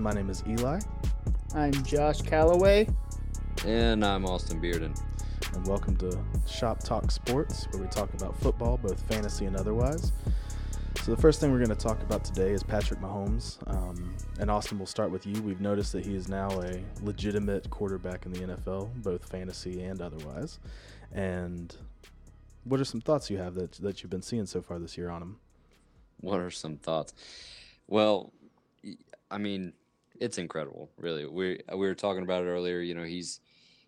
up. My name is Eli. I'm Josh Calloway. And I'm Austin Bearden. And welcome to Shop Talk Sports, where we talk about football, both fantasy and otherwise. So, the first thing we're going to talk about today is Patrick Mahomes. Um, and Austin, we'll start with you. We've noticed that he is now a legitimate quarterback in the NFL, both fantasy and otherwise. And what are some thoughts you have that, that you've been seeing so far this year on him? What are some thoughts? Well, I mean, it's incredible, really. We we were talking about it earlier. You know, he's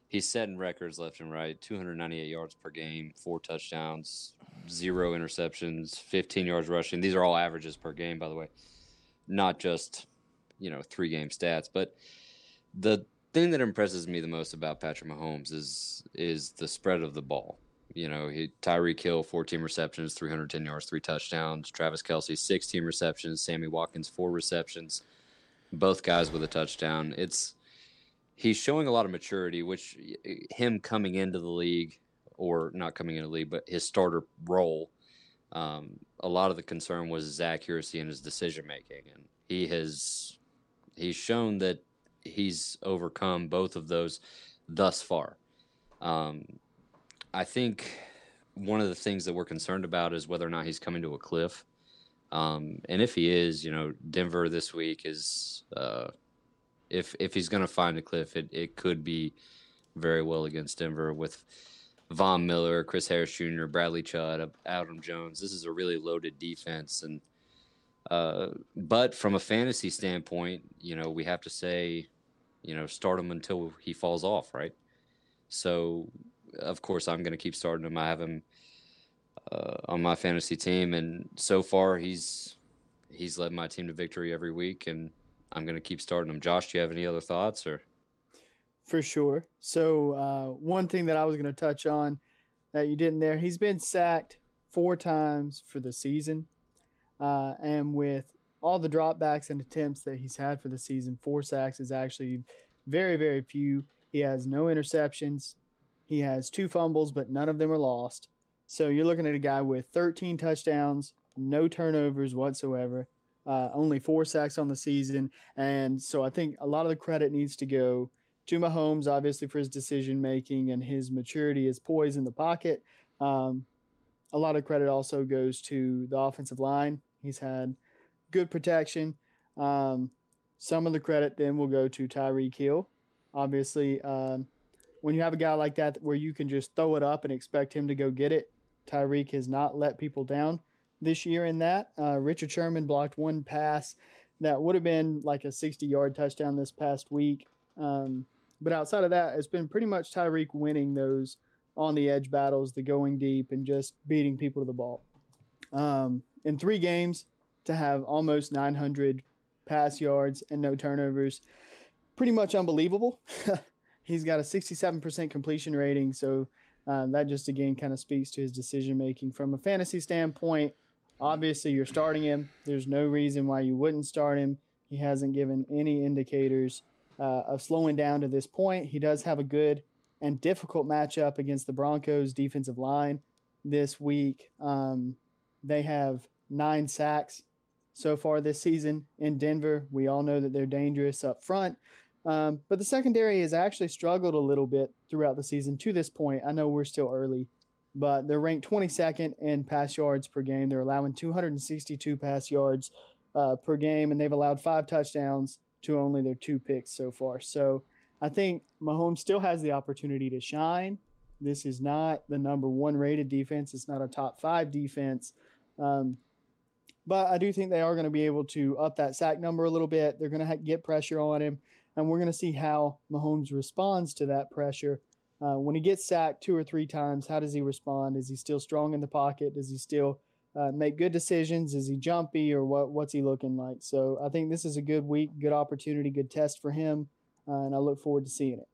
he's setting records left and right 298 yards per game, four touchdowns, zero interceptions, 15 yards rushing. These are all averages per game, by the way, not just, you know, three game stats. But the thing that impresses me the most about Patrick Mahomes is is the spread of the ball. You know, he Tyreek Hill, 14 receptions, 310 yards, three touchdowns. Travis Kelce 16 receptions. Sammy Watkins, four receptions. Both guys with a touchdown. It's he's showing a lot of maturity, which him coming into the league, or not coming into the league, but his starter role. Um, a lot of the concern was his accuracy and his decision making, and he has he's shown that he's overcome both of those thus far. Um, I think one of the things that we're concerned about is whether or not he's coming to a cliff. Um, and if he is, you know, Denver this week is uh, if if he's going to find a cliff, it, it could be very well against Denver with Von Miller, Chris Harris Jr., Bradley Chubb, Adam Jones. This is a really loaded defense, and uh, but from a fantasy standpoint, you know, we have to say, you know, start him until he falls off, right? So, of course, I'm going to keep starting him. I have him uh, on my fantasy team, and so far he's he's led my team to victory every week, and I'm going to keep starting him. Josh, do you have any other thoughts or? For sure. So uh, one thing that I was going to touch on that you didn't there, he's been sacked four times for the season, uh, and with all the dropbacks and attempts that he's had for the season, four sacks is actually very very few. He has no interceptions. He has two fumbles, but none of them are lost. So you're looking at a guy with 13 touchdowns, no turnovers whatsoever, uh, only four sacks on the season. And so I think a lot of the credit needs to go to Mahomes, obviously, for his decision making and his maturity, his poise in the pocket. Um, a lot of credit also goes to the offensive line. He's had good protection. Um, some of the credit then will go to Tyreek Hill. Obviously, um, when you have a guy like that where you can just throw it up and expect him to go get it, Tyreek has not let people down this year in that. Uh, Richard Sherman blocked one pass that would have been like a 60 yard touchdown this past week. Um, but outside of that, it's been pretty much Tyreek winning those on the edge battles, the going deep, and just beating people to the ball. Um, in three games, to have almost 900 pass yards and no turnovers, pretty much unbelievable. He's got a 67% completion rating, so um, that just again kind of speaks to his decision making from a fantasy standpoint. Obviously, you're starting him. There's no reason why you wouldn't start him. He hasn't given any indicators uh, of slowing down to this point. He does have a good and difficult matchup against the Broncos defensive line this week. Um, they have nine sacks so far this season in Denver. We all know that they're dangerous up front. Um, but the secondary has actually struggled a little bit throughout the season to this point. I know we're still early, but they're ranked 22nd in pass yards per game. They're allowing 262 pass yards uh, per game, and they've allowed five touchdowns to only their two picks so far. So I think Mahomes still has the opportunity to shine. This is not the number one rated defense. It's not a top five defense. Um, but I do think they are going to be able to up that sack number a little bit. They're going to get pressure on him and we're going to see how Mahomes responds to that pressure. Uh, when he gets sacked two or three times, how does he respond? Is he still strong in the pocket? Does he still uh, make good decisions? Is he jumpy or what? What's he looking like? So I think this is a good week, good opportunity, good test for him, uh, and I look forward to seeing it.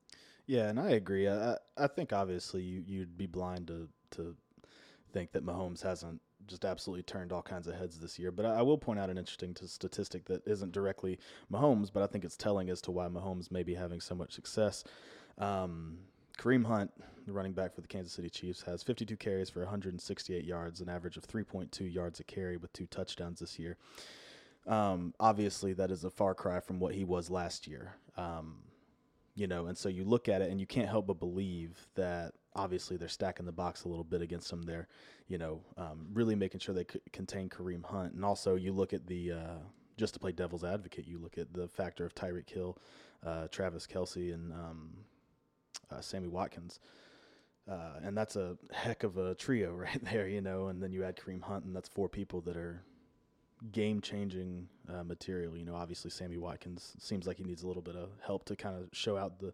Yeah, and I agree. I I think obviously you you'd be blind to to think that Mahomes hasn't just absolutely turned all kinds of heads this year. But I, I will point out an interesting t- statistic that isn't directly Mahomes, but I think it's telling as to why Mahomes may be having so much success. Um, Kareem Hunt, the running back for the Kansas City Chiefs, has 52 carries for 168 yards, an average of 3.2 yards a carry with two touchdowns this year. Um, obviously, that is a far cry from what he was last year. Um, you know, and so you look at it and you can't help but believe that obviously they're stacking the box a little bit against him there, you know, um, really making sure they c- contain Kareem Hunt. And also you look at the, uh, just to play devil's advocate, you look at the factor of Tyreek Hill, uh, Travis Kelce, and um, uh, Sammy Watkins. Uh, and that's a heck of a trio right there, you know. And then you add Kareem Hunt, and that's four people that are game changing uh, material. You know, obviously Sammy Watkins seems like he needs a little bit of help to kind of show out the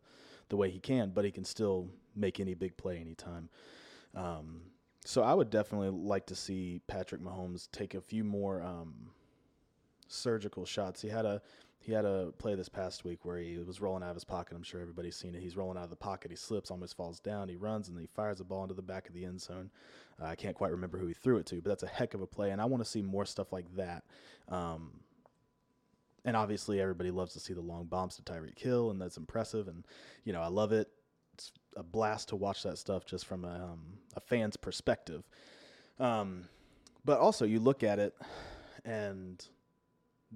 the way he can, but he can still make any big play anytime. Um, so I would definitely like to see Patrick Mahomes take a few more um, surgical shots. He had a he had a play this past week where he was rolling out of his pocket. I'm sure everybody's seen it. He's rolling out of the pocket. He slips, almost falls down. He runs and he fires the ball into the back of the end zone. Uh, I can't quite remember who he threw it to, but that's a heck of a play, and I want to see more stuff like that. Um, and obviously, everybody loves to see the long bombs to Tyreek Hill, and that's impressive. And you know, I love it. It's a blast to watch that stuff just from a, um, a fan's perspective. Um, but also, you look at it, and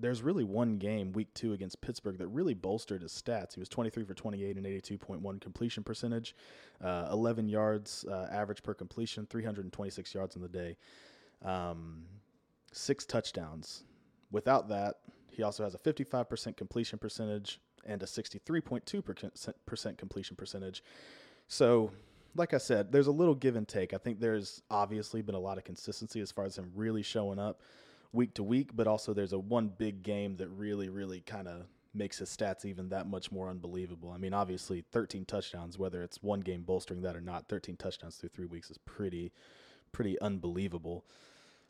there's really one game, week two against Pittsburgh, that really bolstered his stats. He was 23 for 28 and 82.1 completion percentage, uh, 11 yards uh, average per completion, 326 yards in the day, um, six touchdowns. Without that, he also has a 55% completion percentage and a 63.2% completion percentage. So, like I said, there's a little give and take. I think there's obviously been a lot of consistency as far as him really showing up week to week, but also there's a one big game that really, really kind of makes his stats even that much more unbelievable. I mean, obviously, 13 touchdowns, whether it's one game bolstering that or not, 13 touchdowns through three weeks is pretty, pretty unbelievable.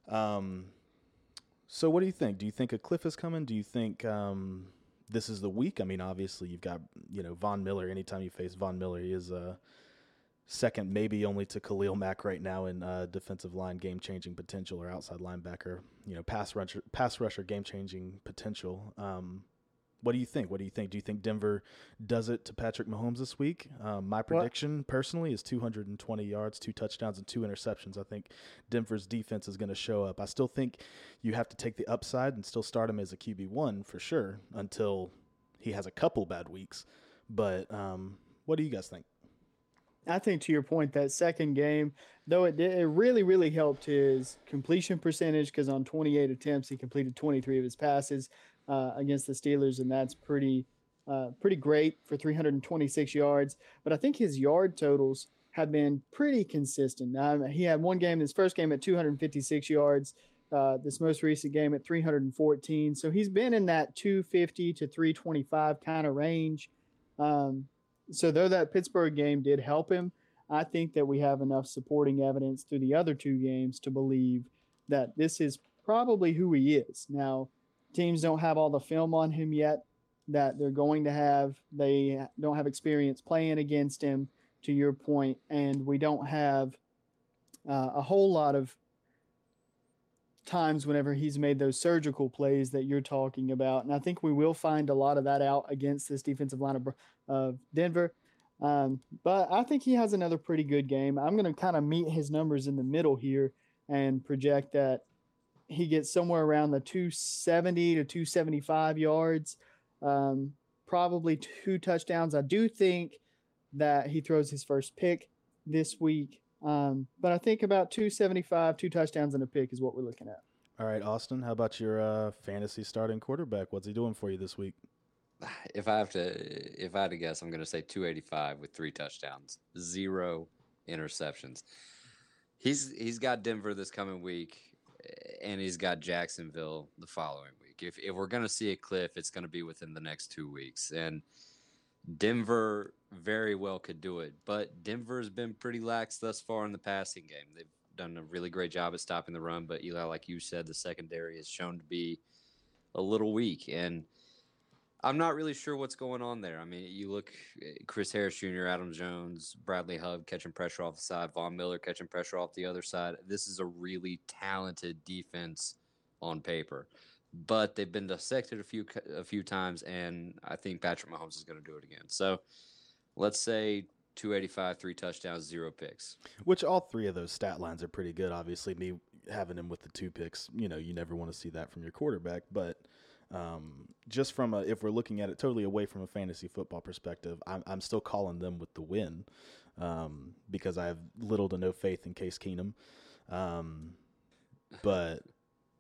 Um, so, what do you think? Do you think a cliff is coming? Do you think um, this is the week? I mean, obviously, you've got you know Von Miller. Anytime you face Von Miller, he is a second, maybe only to Khalil Mack right now in uh, defensive line game changing potential or outside linebacker. You know, pass rusher, pass rusher game changing potential. Um, what do you think? What do you think? Do you think Denver does it to Patrick Mahomes this week? Um, my prediction what? personally is 220 yards, two touchdowns, and two interceptions. I think Denver's defense is going to show up. I still think you have to take the upside and still start him as a QB one for sure until he has a couple bad weeks. But um, what do you guys think? I think to your point, that second game, though it did, it really really helped his completion percentage because on 28 attempts he completed 23 of his passes uh, against the Steelers, and that's pretty uh, pretty great for 326 yards. But I think his yard totals have been pretty consistent. He had one game, his first game at 256 yards. Uh, this most recent game at 314. So he's been in that 250 to 325 kind of range. Um, so though that Pittsburgh game did help him, I think that we have enough supporting evidence through the other two games to believe that this is probably who he is. Now, teams don't have all the film on him yet that they're going to have. They don't have experience playing against him, to your point, and we don't have uh, a whole lot of times whenever he's made those surgical plays that you're talking about. And I think we will find a lot of that out against this defensive line of, Denver. Um, but I think he has another pretty good game. I'm going to kind of meet his numbers in the middle here and project that he gets somewhere around the 270 to 275 yards, um, probably two touchdowns. I do think that he throws his first pick this week. Um, but I think about 275, two touchdowns and a pick is what we're looking at. All right, Austin, how about your uh, fantasy starting quarterback? What's he doing for you this week? If I have to, if I had to guess, I'm going to say 285 with three touchdowns, zero interceptions. He's he's got Denver this coming week, and he's got Jacksonville the following week. If if we're going to see a cliff, it's going to be within the next two weeks, and Denver very well could do it, but Denver's been pretty lax thus far in the passing game. They've done a really great job at stopping the run, but Eli, like you said, the secondary has shown to be a little weak, and I'm not really sure what's going on there. I mean, you look eh, Chris Harris Jr., Adam Jones, Bradley Chubb catching pressure off the side, Von Miller catching pressure off the other side. This is a really talented defense on paper but they've been dissected a few a few times, and I think Patrick Mahomes is going to do it again. So let's say 285, three touchdowns, zero picks. Which all three of those stat lines are pretty good. Obviously, me having him with the two picks, you know, you never want to see that from your quarterback. But um, just from a, if we're looking at it totally away from a fantasy football perspective, I'm, I'm still calling them with the win um, because I have little to no faith in Case Keenum. Um, but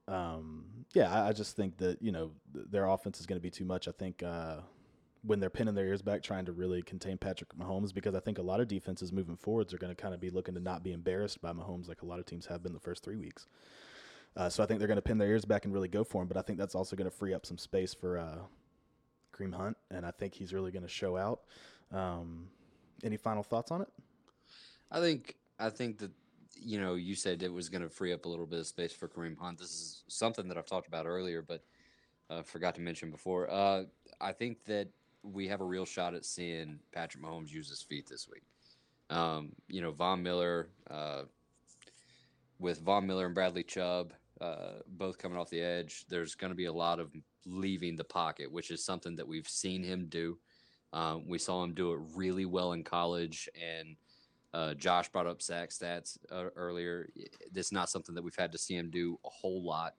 um, yeah, I, I, just think that you know th- their offense is going to be too much. I think uh, when they're pinning their ears back, trying to really contain Patrick Mahomes, because I think a lot of defenses moving forwards are going to kind of be looking to not be embarrassed by Mahomes, like a lot of teams have been the first three weeks. Uh, so I think they're going to pin their ears back and really go for him. But I think that's also going to free up some space for uh, Kareem Hunt, and I think he's really going to show out. Um, any final thoughts on it? I think I think that you know you said it was going to free up a little bit of space for Kareem Hunt. This is something that I've talked about earlier, but uh, forgot to mention before. Uh, I think that we have a real shot at seeing Patrick Mahomes use his feet this week. Um, you know, Von Miller, uh, with Von Miller and Bradley Chubb uh, both coming off the edge, there's going to be a lot of leaving the pocket, which is something that we've seen him do. Um, we saw him do it really well in college, and uh, Josh brought up sack stats uh, earlier. This is not something that we've had to see him do a whole lot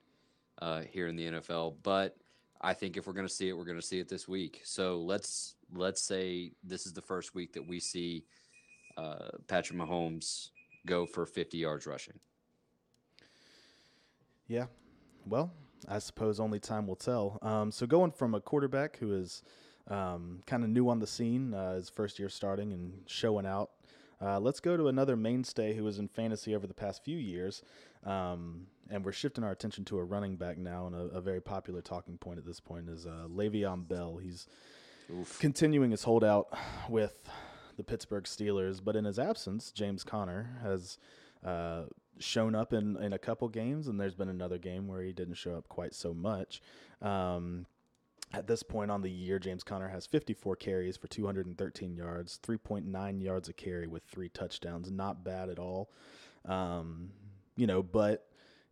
uh, here in the NFL, but I think if we're going to see it, we're going to see it this week. So let's let's say this is the first week that we see uh, Patrick Mahomes go for 50 yards rushing. Yeah. Well, I suppose only time will tell. Um, so going from a quarterback who is um, kind of new on the scene, uh, his first year starting and showing out, uh, let's go to another mainstay who was in fantasy over the past few years. Um, and we're shifting our attention to a running back now, and a, a very popular talking point at this point is uh, Le'Veon Bell. He's Oof. continuing his holdout with the Pittsburgh Steelers, but in his absence, James Conner has uh, shown up in, in a couple games, and there's been another game where he didn't show up quite so much. Um, at this point on the year, James Conner has 54 carries for 213 yards, 3.9 yards a carry with three touchdowns. Not bad at all. Um, you know, but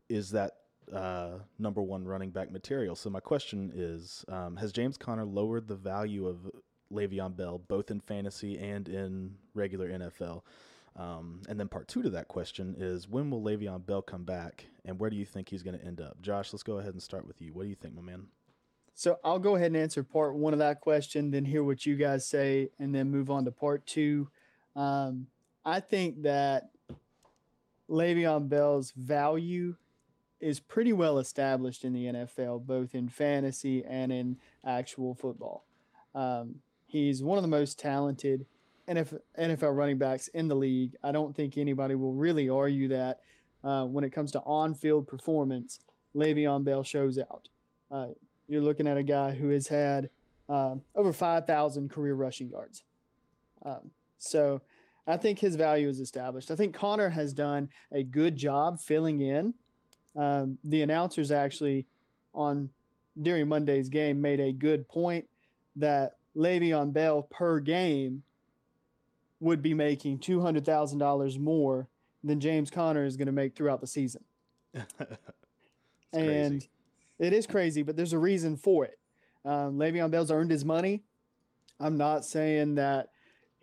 is that uh, number one running back material? So my question is, um, has James Conner lowered the value of Le'Veon Bell both in fantasy and in regular NFL? Um, and then part two to that question is when will Le'Veon Bell come back, and where do you think he's going to end up? Josh, let's go ahead and start with you. What do you think, my man? So I'll go ahead and answer part one of that question, then hear what you guys say, and then move on to part two. Um, I think that Le'Veon Bell's value is pretty well established in the NFL, both in fantasy and in actual football. Um, he's one of the most talented NFL running backs in the league. I don't think anybody will really argue that uh, when it comes to on-field performance, Le'Veon Bell shows out. Uh, you're looking at a guy who has had uh, over 5,000 career rushing yards. Um, so I think his value is established. I think Conner has done a good job filling in. Um, the announcers actually on during Monday's game made a good point that Le'Veon Bell per game would be making two hundred thousand dollars more than James Conner is going to make throughout the season. and crazy. it is crazy, but there's a reason for it. Um, Le'Veon Bell's earned his money. I'm not saying that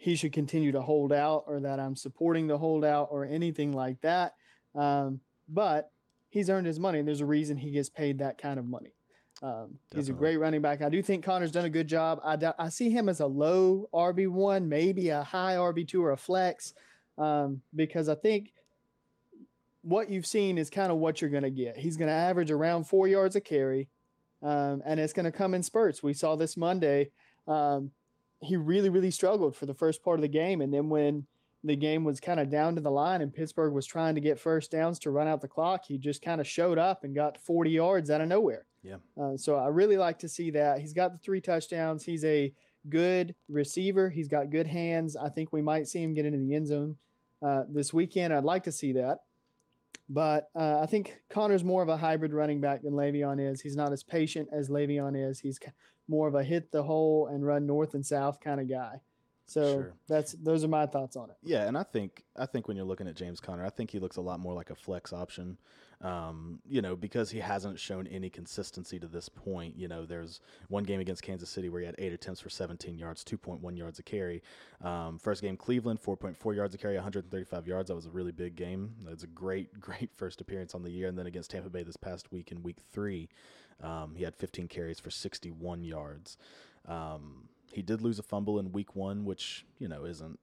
he should continue to hold out or that I'm supporting the holdout or anything like that. Um, but he's earned his money, and there's a reason he gets paid that kind of money. Um, he's a great running back. I do think Conner's done a good job. I, I see him as a low RB1, maybe a high RB2 or a flex, um, because I think what you've seen is kind of what you're going to get. He's going to average around four yards a carry, um, and it's going to come in spurts. We saw this Monday. Um, he really, really struggled for the first part of the game. And then when the game was kind of down to the line and Pittsburgh was trying to get first downs to run out the clock, he just kind of showed up and got 40 yards out of nowhere. Yeah. Uh, so I really like to see that. He's got the three touchdowns. He's a good receiver. He's got good hands. I think we might see him get into the end zone uh, this weekend. I'd like to see that. But uh, I think Conner's more of a hybrid running back than Le'Veon is. He's not as patient as Le'Veon is. He's more of a hit the hole and run north and south kind of guy. So Sure. that's those are my thoughts on it. Yeah, and I think I think when you're looking at James Conner, I think he looks a lot more like a flex option. Um, you know, because he hasn't shown any consistency to this point. You know, there's one game against Kansas City where he had eight attempts for 17 yards, 2.1 yards a carry. Um, first game Cleveland, 4.4 yards a carry, 135 yards. That was a really big game. That's a great, great first appearance on the year. And then against Tampa Bay this past week in Week Three, um, he had 15 carries for 61 yards. Um, he did lose a fumble in Week One, which you know isn't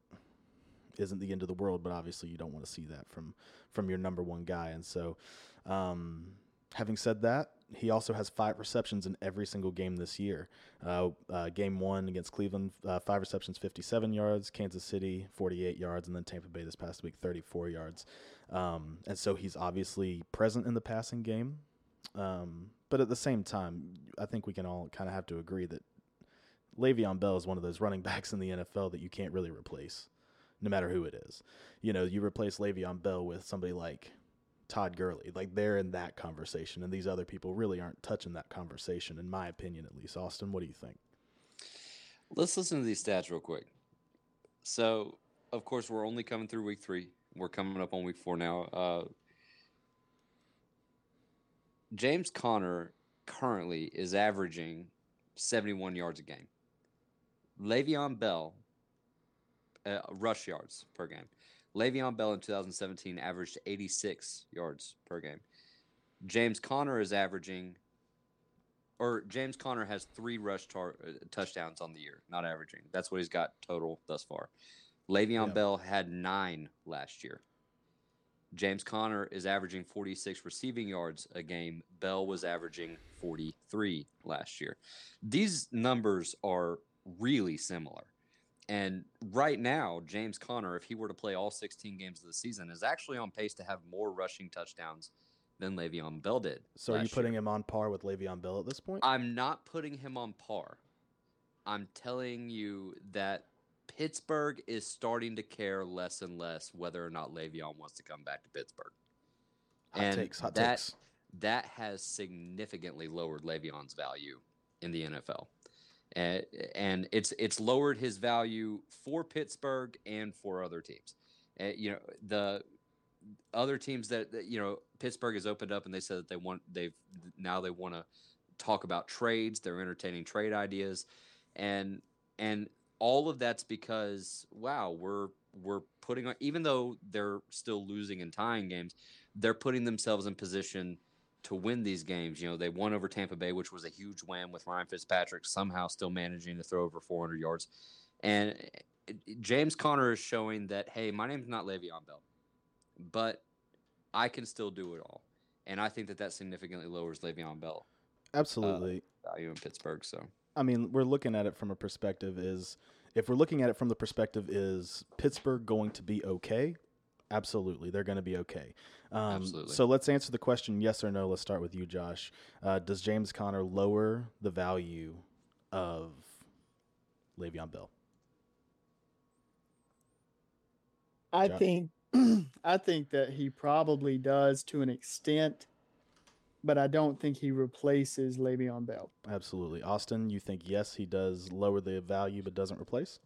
isn't the end of the world, but obviously you don't want to see that from from your number one guy. And so, um, having said that, he also has five receptions in every single game this year. Uh, uh, game one against Cleveland, uh, five receptions, 57 yards. Kansas City, 48 yards, and then Tampa Bay this past week, 34 yards. Um, and so he's obviously present in the passing game. Um, but at the same time, I think we can all kind of have to agree that Le'Veon Bell is one of those running backs in the NFL that you can't really replace no matter who it is. You know, you replace Le'Veon Bell with somebody like Todd Gurley. Like they're in that conversation, and these other people really aren't touching that conversation, in my opinion, at least. Austin, what do you think? Let's listen to these stats real quick. So, of course, we're only coming through week three. We're coming up on week four now. Uh, James Conner currently is averaging 71 yards a game. Le'Veon Bell, uh, rush yards per game. Le'Veon Bell in 2017 averaged 86 yards per game. James Conner is averaging, or James Conner has three rush tar- uh, touchdowns on the year, not averaging. That's what he's got total thus far. Le'Veon Yeah. Bell had nine last year. James Conner is averaging 46 receiving yards a game. Bell was averaging 43 last year. These numbers are really similar. And right now, James Conner, if he were to play all 16 games of the season, is actually on pace to have more rushing touchdowns than Le'Veon Bell did. So are you putting year. him on par with Le'Veon Bell at this point? I'm not putting him on par. I'm telling you that Pittsburgh is starting to care less and less whether or not Le'Veon wants to come back to Pittsburgh. hot and takes, hot that- takes. That has significantly lowered Le'Veon's value in the NFL. And, and it's it's lowered his value for Pittsburgh and for other teams. Uh, you know the other teams that, that you know Pittsburgh has opened up and they said that they want they've now they want to talk about trades. They're entertaining trade ideas, and and all of that's because wow we're we're putting on even though they're still losing and tying games, they're putting themselves in position to win these games. You know, they won over Tampa Bay, which was a huge win with Ryan Fitzpatrick somehow still managing to throw over 400 yards. And it- it- James Conner is showing that, hey, my name's not Le'Veon Bell, but I can still do it all. And I think that that significantly lowers Le'Veon Bell uh, Absolutely. value in Pittsburgh. So I mean, we're looking at it from a perspective is if we're looking at it from the perspective is Pittsburgh going to be okay? Absolutely, they're going to be okay. Um, Absolutely. So let's answer the question yes or no. Let's start with you, Josh. Uh, does James Conner lower the value of Le'Veon Bell? I Josh? think I think that he probably does to an extent, but I don't think he replaces Le'Veon Bell. Absolutely, Austin. You think yes, he does lower the value, but doesn't replace?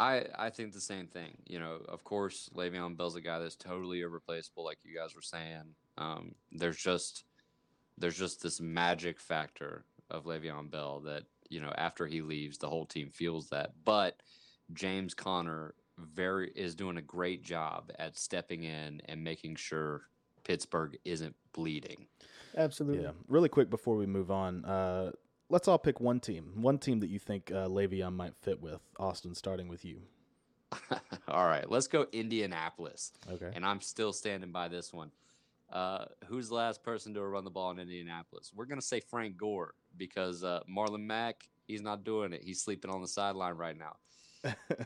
I, I think the same thing. You know, of course, Le'Veon Bell's a guy that's totally irreplaceable, like you guys were saying. Um, there's just there's just this magic factor of Le'Veon Bell that you know after he leaves, the whole team feels that. But James Conner very is doing a great job at stepping in and making sure Pittsburgh isn't bleeding. Absolutely. Yeah. Really quick before we move on, uh, let's all pick one team. One team that you think uh, Le'Veon might fit with. Austin, starting with you. All right, let's go Indianapolis. Okay. and I'm still standing by this one. Uh, who's the last person to run the ball in Indianapolis? We're gonna say Frank Gore because uh, Marlon Mack, he's not doing it. He's sleeping on the sideline right now.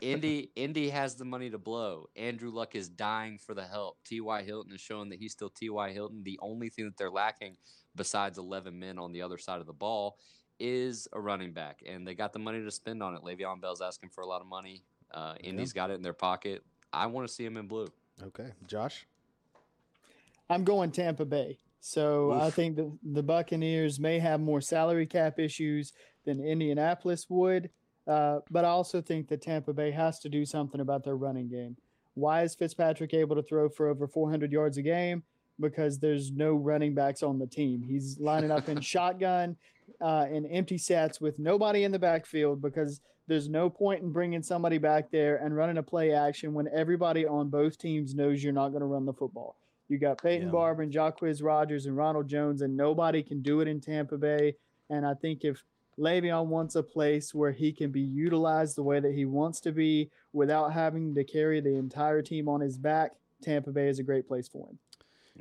Indy, Indy has the money to blow. Andrew Luck is dying for the help. T.Y. Hilton is showing that he's still T.Y. Hilton. The only thing that they're lacking, besides 11 men on the other side of the ball, is a running back, and they got the money to spend on it. Le'Veon Bell's asking for a lot of money. Uh, Yeah. Indy's got it in their pocket. I want to see him in blue. okay. Josh? I'm going Tampa Bay. So I think the, the Buccaneers may have more salary cap issues than Indianapolis would. Uh, but I also think that Tampa Bay has to do something about their running game. Why is Fitzpatrick able to throw for over 400 yards a game? Because there's no running backs on the team. He's lining up in shotgun uh, in empty sets with nobody in the backfield because there's no point in bringing somebody back there and running a play action when everybody on both teams knows you're not going to run the football. You got Peyton yeah. Barber and Jacquizz Rodgers and Ronald Jones, and nobody can do it in Tampa Bay. And I think if Le'Veon wants a place where he can be utilized the way that he wants to be without having to carry the entire team on his back, Tampa Bay is a great place for him.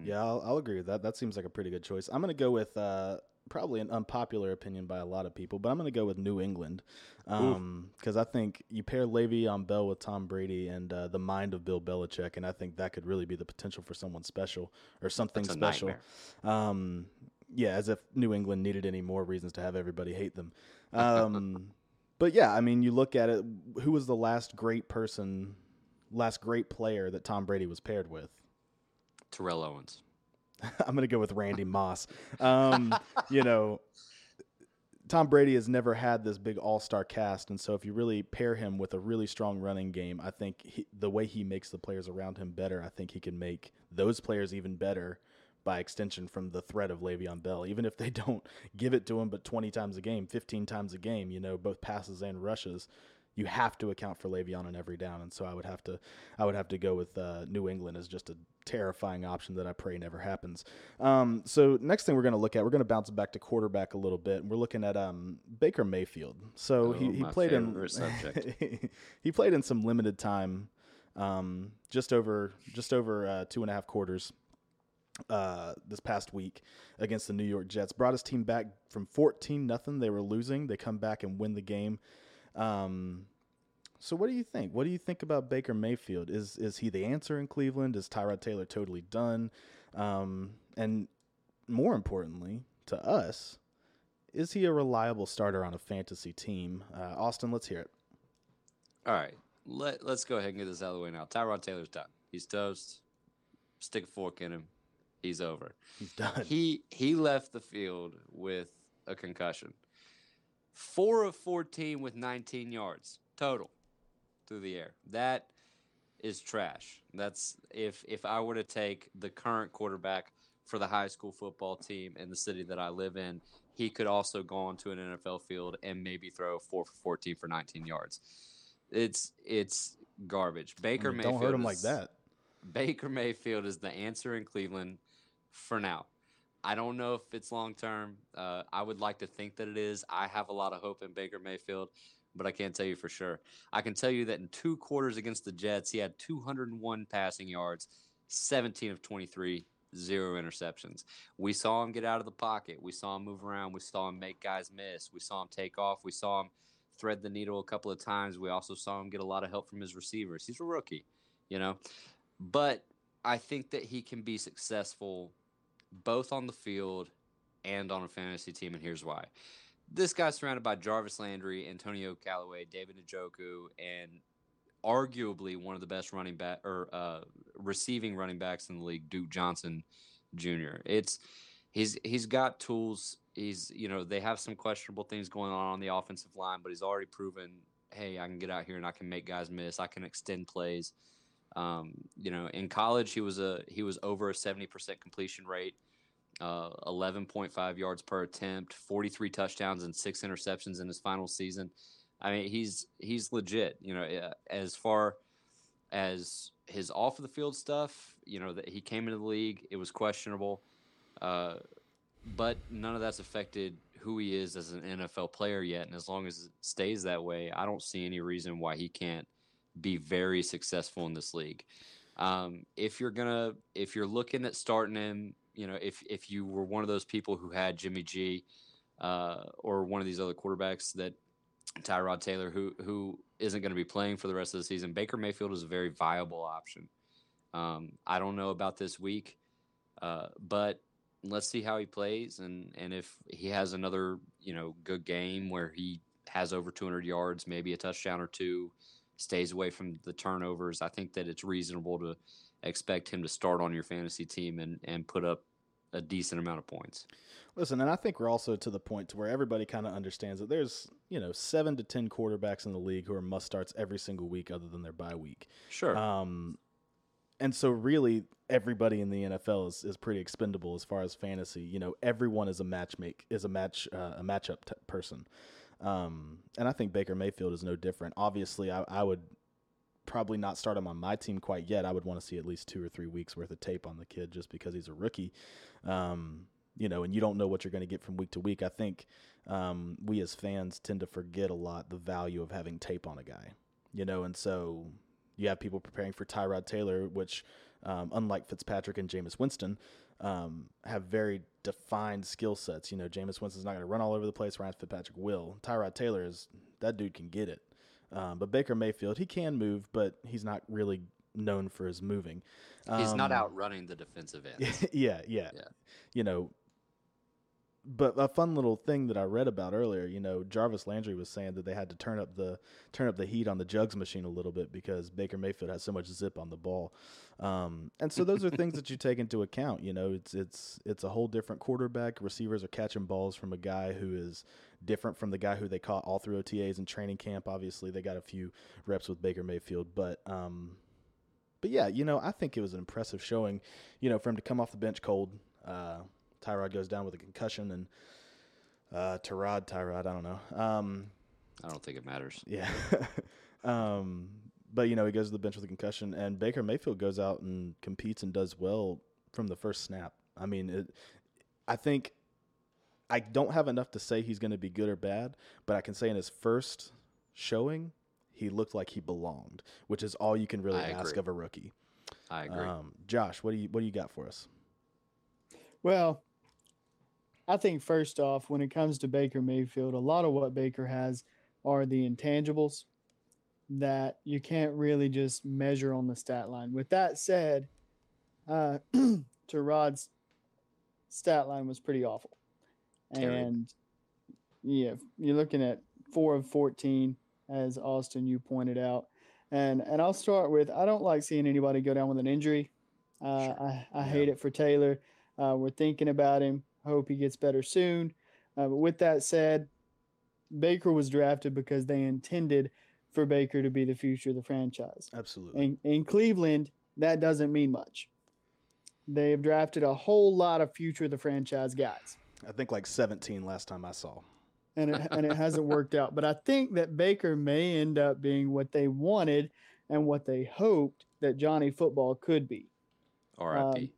Yeah, I'll, I'll agree with that. That seems like a pretty good choice. I'm going to go with uh, probably an unpopular opinion by a lot of people, but I'm going to go with New England because um, I think you pair Le'Veon Bell with Tom Brady and uh, the mind of Bill Belichick, and I think that could really be the potential for someone special or something special. Um, yeah, as if New England needed any more reasons to have everybody hate them. Um, but yeah, I mean, you look at it. Who was the last great person, last great player that Tom Brady was paired with? Terrell Owens. I'm going to go with Randy Moss. Um, you know, Tom Brady has never had this big all star cast. And so if you really pair him with a really strong running game, I think he, the way he makes the players around him better, I think he can make those players even better by extension from the threat of Le'Veon Bell. Even if they don't give it to him but 20 times a game, 15 times a game, you know, both passes and rushes, you have to account for Le'Veon on every down. And so I would have to I would have to go with uh, New England as just a terrifying option that I pray never happens. Um, so next thing we're going to look at, we're going to bounce back to quarterback a little bit. And We're looking at um, Baker Mayfield. So oh, he, he played in he played in some limited time, um, just over just over uh, two and a half quarters uh, this past week against the New York Jets. Brought his team back from 14 nothing. They were losing. They come back and win the game. Um, so what do you think? What do you think about Baker Mayfield? Is is he the answer in Cleveland? Is Tyrod Taylor totally done? Um, and more importantly to us, is he a reliable starter on a fantasy team? Uh, Austin, let's hear it. All right, let let's go ahead and get this out of the way now. Tyrod Taylor's done. He's toast. Stick a fork in him he's over. He's done. He he left the field with a concussion. Four of fourteen with 19 yards total through the air. That is trash. That's if if I were to take the current quarterback for the high school football team in the city that I live in, he could also go onto an NFL field and maybe throw four for 14 for 19 yards. It's it's garbage. Baker I mean, Mayfield don't hurt him is, like that. Baker Mayfield is the answer in Cleveland for now. I don't know if it's long term. Uh, I would like to think that it is. I have a lot of hope in Baker Mayfield, but I can't tell you for sure. I can tell you that in two quarters against the Jets, he had 201 passing yards, 17 of 23, zero interceptions. We saw him get out of the pocket. We saw him move around. We saw him make guys miss. We saw him take off. We saw him thread the needle a couple of times. We also saw him get a lot of help from his receivers. He's a rookie, you know, but I think that he can be successful both on the field and on a fantasy team, and here's why. This guy's surrounded by Jarvis Landry, Antonio Callaway, David Njoku, and arguably one of the best running back or uh, receiving running backs in the league, Duke Johnson Jr. It's he's he's got tools. He's you know they have some questionable things going on on the offensive line, but he's already proven, hey, I can get out here and I can make guys miss. I can extend plays. Um, you know, in college, he was a he was over a seventy percent completion rate, uh, eleven point five yards per attempt, forty three touchdowns and six interceptions in his final season. I mean, he's he's legit. You know, as far as his off of the field stuff, you know, that he came into the league, it was questionable, uh, but none of that's affected who he is as an NFL player yet. And as long as it stays that way, I don't see any reason why he can't be very successful in this league. Um, if you're gonna, if you're looking at starting him, you know, if if you were one of those people who had Jimmy G, uh, or one of these other quarterbacks that Tyrod Taylor, who who isn't going to be playing for the rest of the season, Baker Mayfield is a very viable option. Um, I don't know about this week, uh, but let's see how he plays, and and if he has another you know good game where he has over 200 yards, maybe a touchdown or two, stays away from the turnovers. I think that it's reasonable to expect him to start on your fantasy team and, and put up a decent amount of points. Listen, and I think we're also to the point to where everybody kind of understands that there's, you know, seven to ten quarterbacks in the league who are must starts every single week other than their bye week. Sure. Um, and so really everybody in the NFL is, is pretty expendable as far as fantasy. You know, everyone is a match make is a match uh, a matchup t- person. Um, and I think Baker Mayfield is no different. Obviously, I, I would probably not start him on my team quite yet. I would want to see at least two or three weeks worth of tape on the kid just because he's a rookie. Um, you know, and you don't know what you're going to get from week to week. I think um, we as fans tend to forget a lot the value of having tape on a guy. You know, and so you have people preparing for Tyrod Taylor, which, um, unlike Fitzpatrick and Jameis Winston, um, have very defined skill sets. You know, Jameis Winston's not going to run all over the place. Ryan Fitzpatrick will. Tyrod Taylor is that dude can get it. Um, but Baker Mayfield, he can move, but he's not really known for his moving. He's not Um, outrunning the defensive end. yeah, yeah, Yeah. You know, but a fun little thing that I read about earlier, you know, Jarvis Landry was saying that they had to turn up the turn up the heat on the jugs machine a little bit because Baker Mayfield has so much zip on the ball, um, and so those are things that you take into account. You know, it's it's it's a whole different quarterback. Receivers are catching balls from a guy who is different from the guy who they caught all through OTAs and training camp. Obviously, they got a few reps with Baker Mayfield, but um, but yeah, you know, I think it was an impressive showing, you know, for him to come off the bench cold. Uh, Tyrod goes down with a concussion, and uh, Tyrod, Tyrod, I don't know. Um, I don't think it matters. yeah. um, but, you know, he goes to the bench with a concussion, and Baker Mayfield goes out and competes and does well from the first snap. I mean, it, I think I don't have enough to say he's going to be good or bad, but I can say in his first showing, he looked like he belonged, which is all you can really I ask agree. of a rookie. I agree. Um, Josh, what do you what do you got for us? Well, I think first off, when it comes to Baker Mayfield, a lot of what Baker has are the intangibles that you can't really just measure on the stat line. With that said, uh, Tyrod's stat line was pretty awful. And yeah, you're looking at four of 14, as Austin, you pointed out. And, and I'll start with I don't like seeing anybody go down with an injury. Uh, Sure. I, I Yeah. hate it for Taylor. Uh, we're thinking about him. Hope he gets better soon. Uh, but with that said, Baker was drafted because they intended for Baker to be the future of the franchise. Absolutely. In, in Cleveland, that doesn't mean much. They have drafted a whole lot of future of the franchise guys, I think like 17 last time I saw. and it, and it hasn't worked out. But I think that Baker may end up being what they wanted and what they hoped that Johnny Football could be. R.I.P.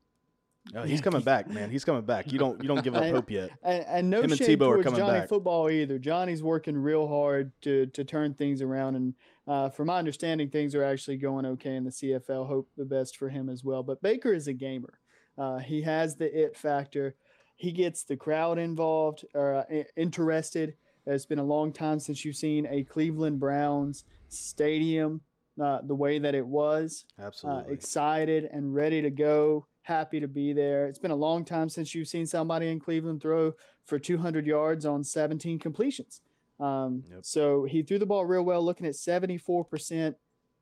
Oh, he's coming back, man. He's coming back. You don't you don't give up hope yet. And, and no Him and shade Tebow are towards Johnny back. Football either. Johnny's working real hard to to turn things around, and uh, from my understanding, things are actually going okay in the CFL. Hope the best for him as well. But Baker is a gamer. Uh, he has the it factor. He gets the crowd involved or uh, interested. It's been a long time since you've seen a Cleveland Browns stadium uh, the way that it was uh, Absolutely. excited and ready to go, happy to be there. It's been a long time since you've seen somebody in Cleveland throw for 200 yards on 17 completions. Um, Yep. So he threw the ball real well, looking at 74%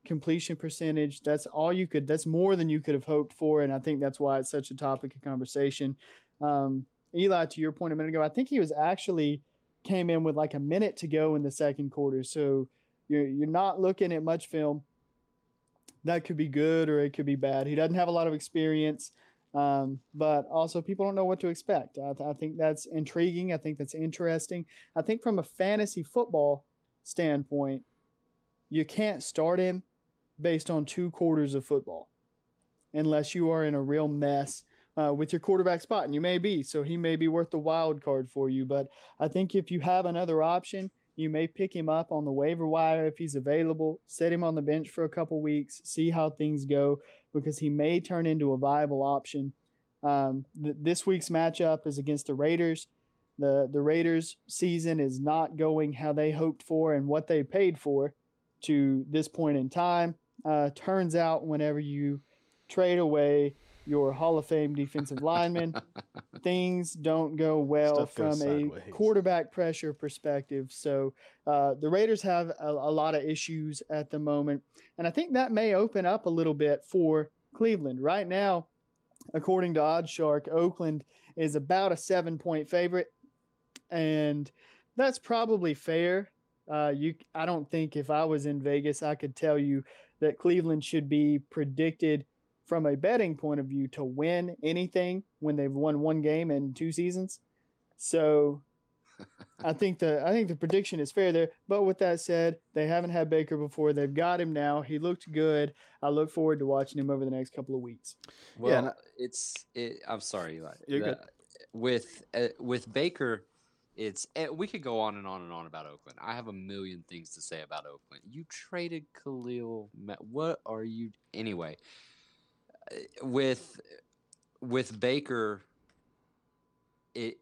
completion percentage. That's all you could, that's more than you could have hoped for. And I think that's why it's such a topic of conversation. Um, Eli, to your point a minute ago, I think he was actually came in with like a minute to go in the second quarter. So you're, you're not looking at much film that could be good or it could be bad. He doesn't have a lot of experience, um, but also people don't know what to expect. I, I think that's intriguing. I think that's interesting. I think from a fantasy football standpoint, you can't start him based on two quarters of football unless you are in a real mess uh, with your quarterback spot, and you may be. So he may be worth the wild card for you. But I think if you have another option, you may pick him up on the waiver wire if he's available, set him on the bench for a couple weeks, see how things go, because he may turn into a viable option. Um, th- this week's matchup is against the Raiders. The, the Raiders season is not going how they hoped for and what they paid for to this point in time. Uh, turns out, whenever you trade away your Hall of Fame defensive lineman, things don't go well from a quarterback pressure perspective. So uh, the Raiders have a, a lot of issues at the moment, and I think that may open up a little bit for Cleveland. Right now, according to OddsShark, Oakland is about a seven point favorite, and that's probably fair. Uh, you, I don't think if I was in Vegas, I could tell you that Cleveland should be predicted from a betting point of view to win anything when they've won one game in two seasons. So I think the I think the prediction is fair there. But with that said, they haven't had Baker before. They've got him now. He looked good. I look forward to watching him over the next couple of weeks. Well, yeah, it's it, I'm sorry, Eli. You're the, good. With uh, with Baker, it's eh, we could go on and on and on about Oakland. I have a million things to say about Oakland. You traded Khalil. What are you anyway? Uh, with with Baker, it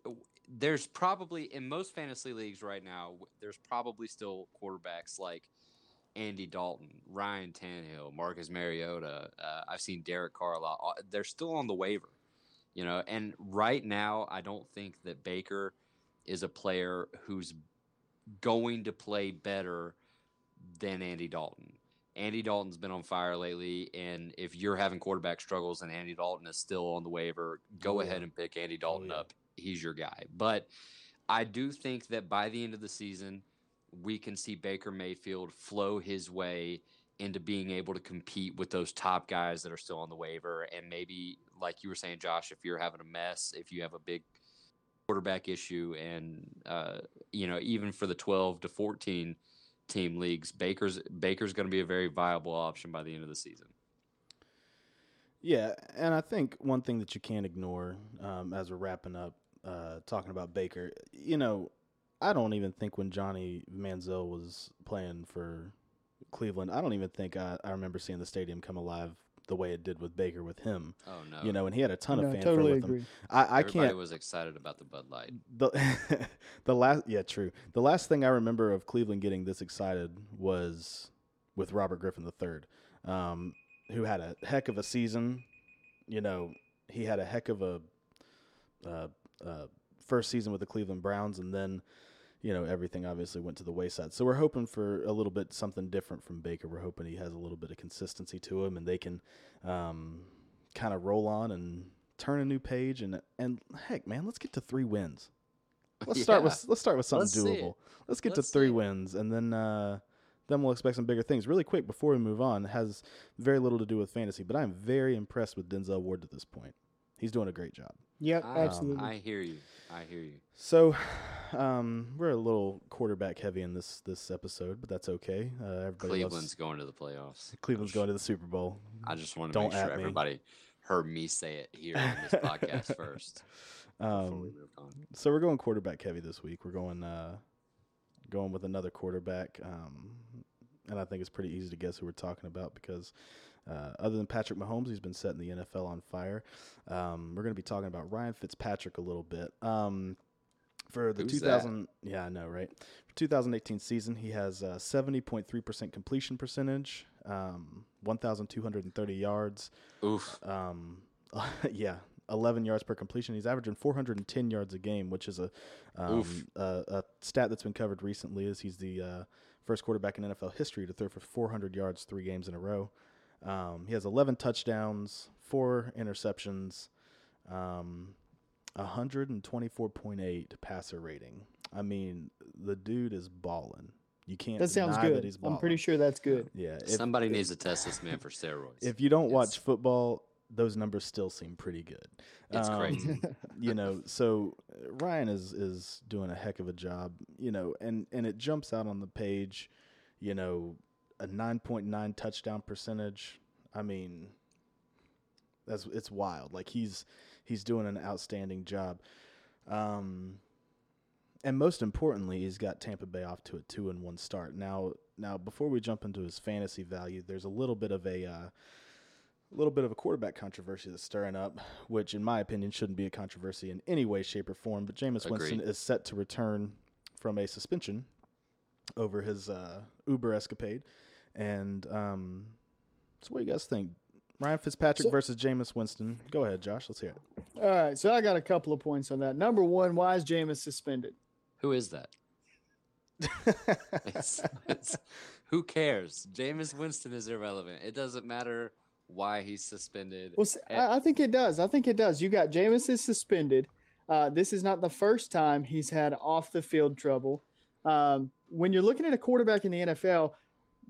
there's probably in most fantasy leagues right now. There's probably still quarterbacks like Andy Dalton, Ryan Tannehill, Marcus Mariota. Uh, I've seen Derek Carr a lot. They're still on the waiver, you know. And right now, I don't think that Baker is a player who's going to play better than Andy Dalton. Andy Dalton's been on fire lately, and if you're having quarterback struggles and Andy Dalton is still on the waiver, go oh, ahead and pick Andy oh, Dalton oh, yeah. up. He's your guy. But I do think that by the end of the season, we can see Baker Mayfield flow his way into being able to compete with those top guys that are still on the waiver. And maybe, like you were saying, Josh, if you're having a mess, if you have a big quarterback issue, and uh, you know, even for the 12 to 14 team leagues, Baker's Baker's going to be a very viable option by the end of the season. Yeah, and I think one thing that you can't ignore um, as we're wrapping up, uh, talking about Baker, you know, I don't even think when Johnny Manziel was playing for Cleveland, I don't even think I, I remember seeing the stadium come alive the way it did with Baker with him. Oh no! You know, and he had a ton no, of fanfare totally with agree. him. I, I Everybody can't. was excited about the Bud Light. The the last yeah true. The last thing I remember of Cleveland getting this excited was with Robert Griffin III, um, who had a heck of a season. You know, he had a heck of a uh, uh, first season with the Cleveland Browns, and then you know, everything obviously went to the wayside. So we're hoping for a little bit something different from Baker. We're hoping he has a little bit of consistency to him, and they can um, kind of roll on and turn a new page. And and heck, man, let's get to three wins. Let's yeah. start with let's start with something let's doable. Let's get let's to three wins, and then uh, then we'll expect some bigger things. Really quick before we move on, has very little to do with fantasy, but I'm very impressed with Denzel Ward at this point. He's doing a great job. Yep, um, absolutely. I hear you. I hear you. So, um, we're a little quarterback heavy in this this episode, but that's okay. Uh, everybody Cleveland's loves, going to the playoffs. Cleveland's going to the Super Bowl. I just want to Don't make sure everybody me. heard me say it here on this podcast first. Um, we so we're going quarterback heavy this week. We're going uh, going with another quarterback, um, and I think it's pretty easy to guess who we're talking about because uh, other than Patrick Mahomes, he's been setting the NFL on fire. Um, we're going to be talking about Ryan Fitzpatrick a little bit. Um, for the Who's 2000, that? yeah, I know, right? For 2018 season, he has 70.3% completion percentage, um, 1,230 yards. Oof. Um, yeah, 11 yards per completion. He's averaging 410 yards a game, which is a, um, a, a, stat that's been covered recently. Is he's the uh, first quarterback in NFL history to throw for 400 yards three games in a row. Um, he has 11 touchdowns, four interceptions, um, 124.8 passer rating. I mean, the dude is balling. You can't. That sounds good. That I'm pretty sure that's good. Yeah. If, Somebody if, needs to test this man for steroids. If you don't it's, watch football, those numbers still seem pretty good. It's um, crazy. you know, so Ryan is is doing a heck of a job. You know, and and it jumps out on the page. You know, a 9.9 touchdown percentage. I mean, that's it's wild. Like he's he's doing an outstanding job. Um, and most importantly, he's got Tampa Bay off to a two and one start. Now, now before we jump into his fantasy value, there's a little bit of a uh, a little bit of a quarterback controversy that's stirring up, which, in my opinion, shouldn't be a controversy in any way, shape, or form. But Jameis Winston is set to return from a suspension over his uh, Uber escapade, and um, so what do you guys think? Ryan Fitzpatrick so, versus Jameis Winston. Go ahead, Josh. Let's hear it. All right. So I got a couple of points on that. Number one, why is Jameis suspended? Who is that? it's, it's, who cares? Jameis Winston is irrelevant. It doesn't matter why he's suspended. Well, s- And- I, I think it does. I think it does. You got Jameis is suspended. Uh, this is not the first time he's had off the field trouble. Um, when you're looking at a quarterback in the NFL,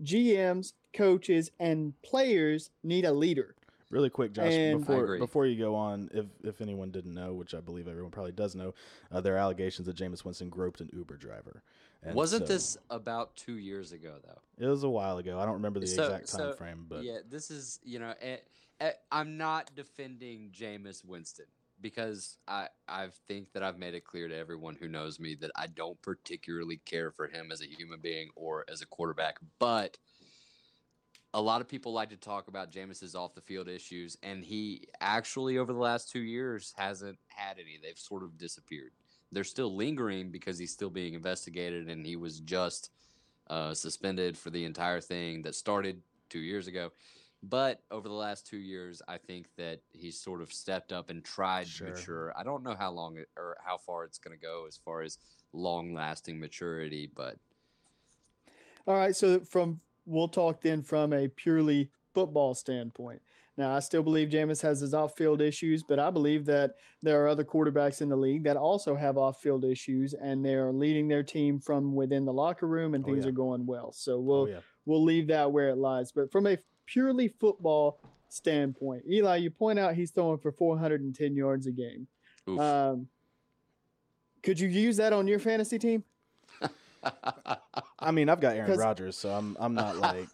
GMs, coaches, and players need a leader. Really quick, Josh, And- before before you go on, if if anyone didn't know, which I believe everyone probably does know, uh, there are allegations that Jameis Winston groped an Uber driver. And Wasn't so- this about two years ago though? It was a while ago. I don't remember the So- exact time so, frame, but yeah, this is you know, eh, eh, I'm not defending Jameis Winston because I I think that I've made it clear to everyone who knows me that I don't particularly care for him as a human being or as a quarterback, but a lot of people like to talk about Jameis's off the field issues, and he actually over the last two years hasn't had any. They've sort of disappeared. They're still lingering because he's still being investigated, and he was just uh, suspended for the entire thing that started two years ago. But over the last two years, I think that he's sort of stepped up and tried Sure. to mature. I don't know how long it, or how far it's going to go as far as long lasting maturity, but All right, so from we'll talk then from a purely football standpoint. Now, I still believe Jameis has his off-field issues, but I believe that there are other quarterbacks in the league that also have off-field issues, and they're leading their team from within the locker room, and Oh, things yeah. are going well. So oh, we'll yeah. we'll leave that where it lies. But from a purely football standpoint, Eli, you point out he's throwing for 410 yards a game. Um, could you use that on your fantasy team? I mean, I've got Aaron 'Cause- Rodgers, so I'm I'm not like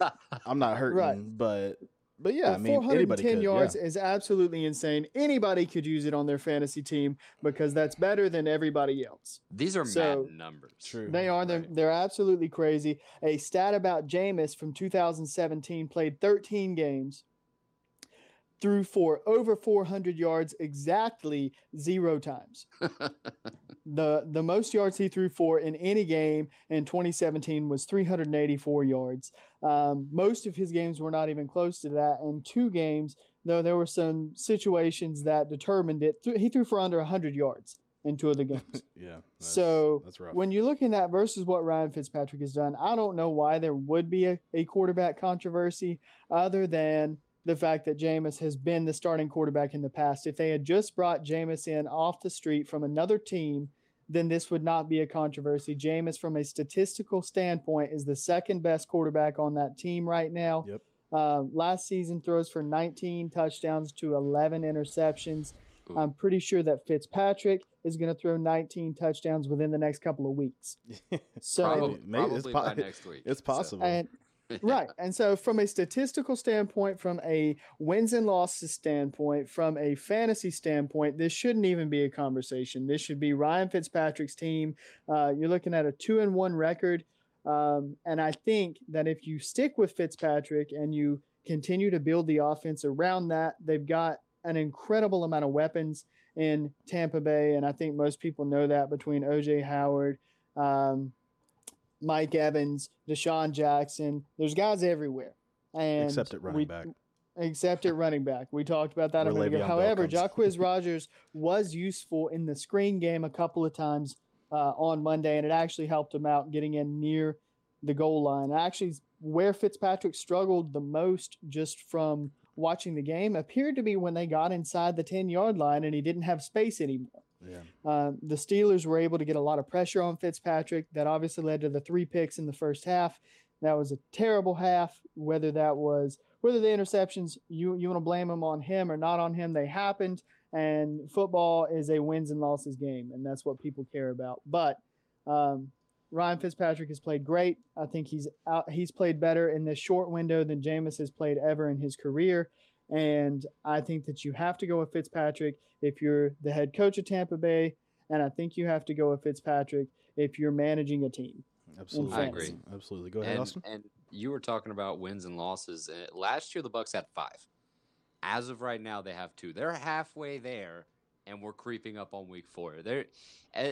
I'm not hurting, Right. but but yeah, I mean, 410 could. yards yeah. is absolutely insane. Anybody could use it on their fantasy team because that's better than everybody else. These are So- mad numbers. True. They are. They're, they're absolutely crazy. A stat about Jameis from 2017 played 13 games, threw for over 400 yards exactly zero times. the The most yards he threw for in any game in 2017 was 384 yards. Um, most of his games were not even close to that. And two games, though, there were some situations that determined it. th- He threw for under 100 yards in two of the games. yeah. That's, So, that's when you're looking at versus what Ryan Fitzpatrick has done, I don't know why there would be a, a quarterback controversy other than the fact that Jameis has been the starting quarterback in the past. If they had just brought Jameis in off the street from another team, then this would not be a controversy. Jameis, from a statistical standpoint, is the second best quarterback on that team right now. Yep. Uh, last season throws for 19 touchdowns to 11 interceptions. Ooh. I'm pretty sure that Fitzpatrick is going to throw 19 touchdowns within the next couple of weeks. So, probably maybe it's po- by next week. it's so- possible. and right, and so from a statistical standpoint, from a wins and losses standpoint, from a fantasy standpoint, this shouldn't even be a conversation. This should be Ryan Fitzpatrick's team. Uh, you're looking at a two and one record, um, and I think that if you stick with Fitzpatrick and you continue to build the offense around that, they've got an incredible amount of weapons in Tampa Bay, and I think most people know that between OJ Howard. Um, Mike Evans, DeSean Jackson. There's guys everywhere. And Except at running we- back. Except at running back. We talked about that a minute ago. However. Jacquizz Rodgers was useful in the screen game a couple of times uh, on Monday, and it actually helped him out getting in near the goal line. Actually, where Fitzpatrick struggled the most just from watching the game appeared to be when they got inside the 10 yard line and he didn't have space anymore. Yeah. Um, the Steelers were able to get a lot of pressure on Fitzpatrick. That obviously led to the three picks in the first half. That was a terrible half. Whether that was whether the interceptions you you want to blame them on him or not on him, they happened. And football is a wins and losses game, and that's what people care about. But um, Ryan Fitzpatrick has played great. I think he's out. He's played better in this short window than Jameis has played ever in his career. And I think that you have to go with Fitzpatrick if you're the head coach of Tampa Bay, and I think you have to go with Fitzpatrick if you're managing a team. Absolutely. I agree. Absolutely. Go ahead, and, Austin. and you were talking about wins and losses. Uh, last year, the Bucs had five. As of right now, they have two. They're halfway there, and we're creeping up on week four. They're, uh,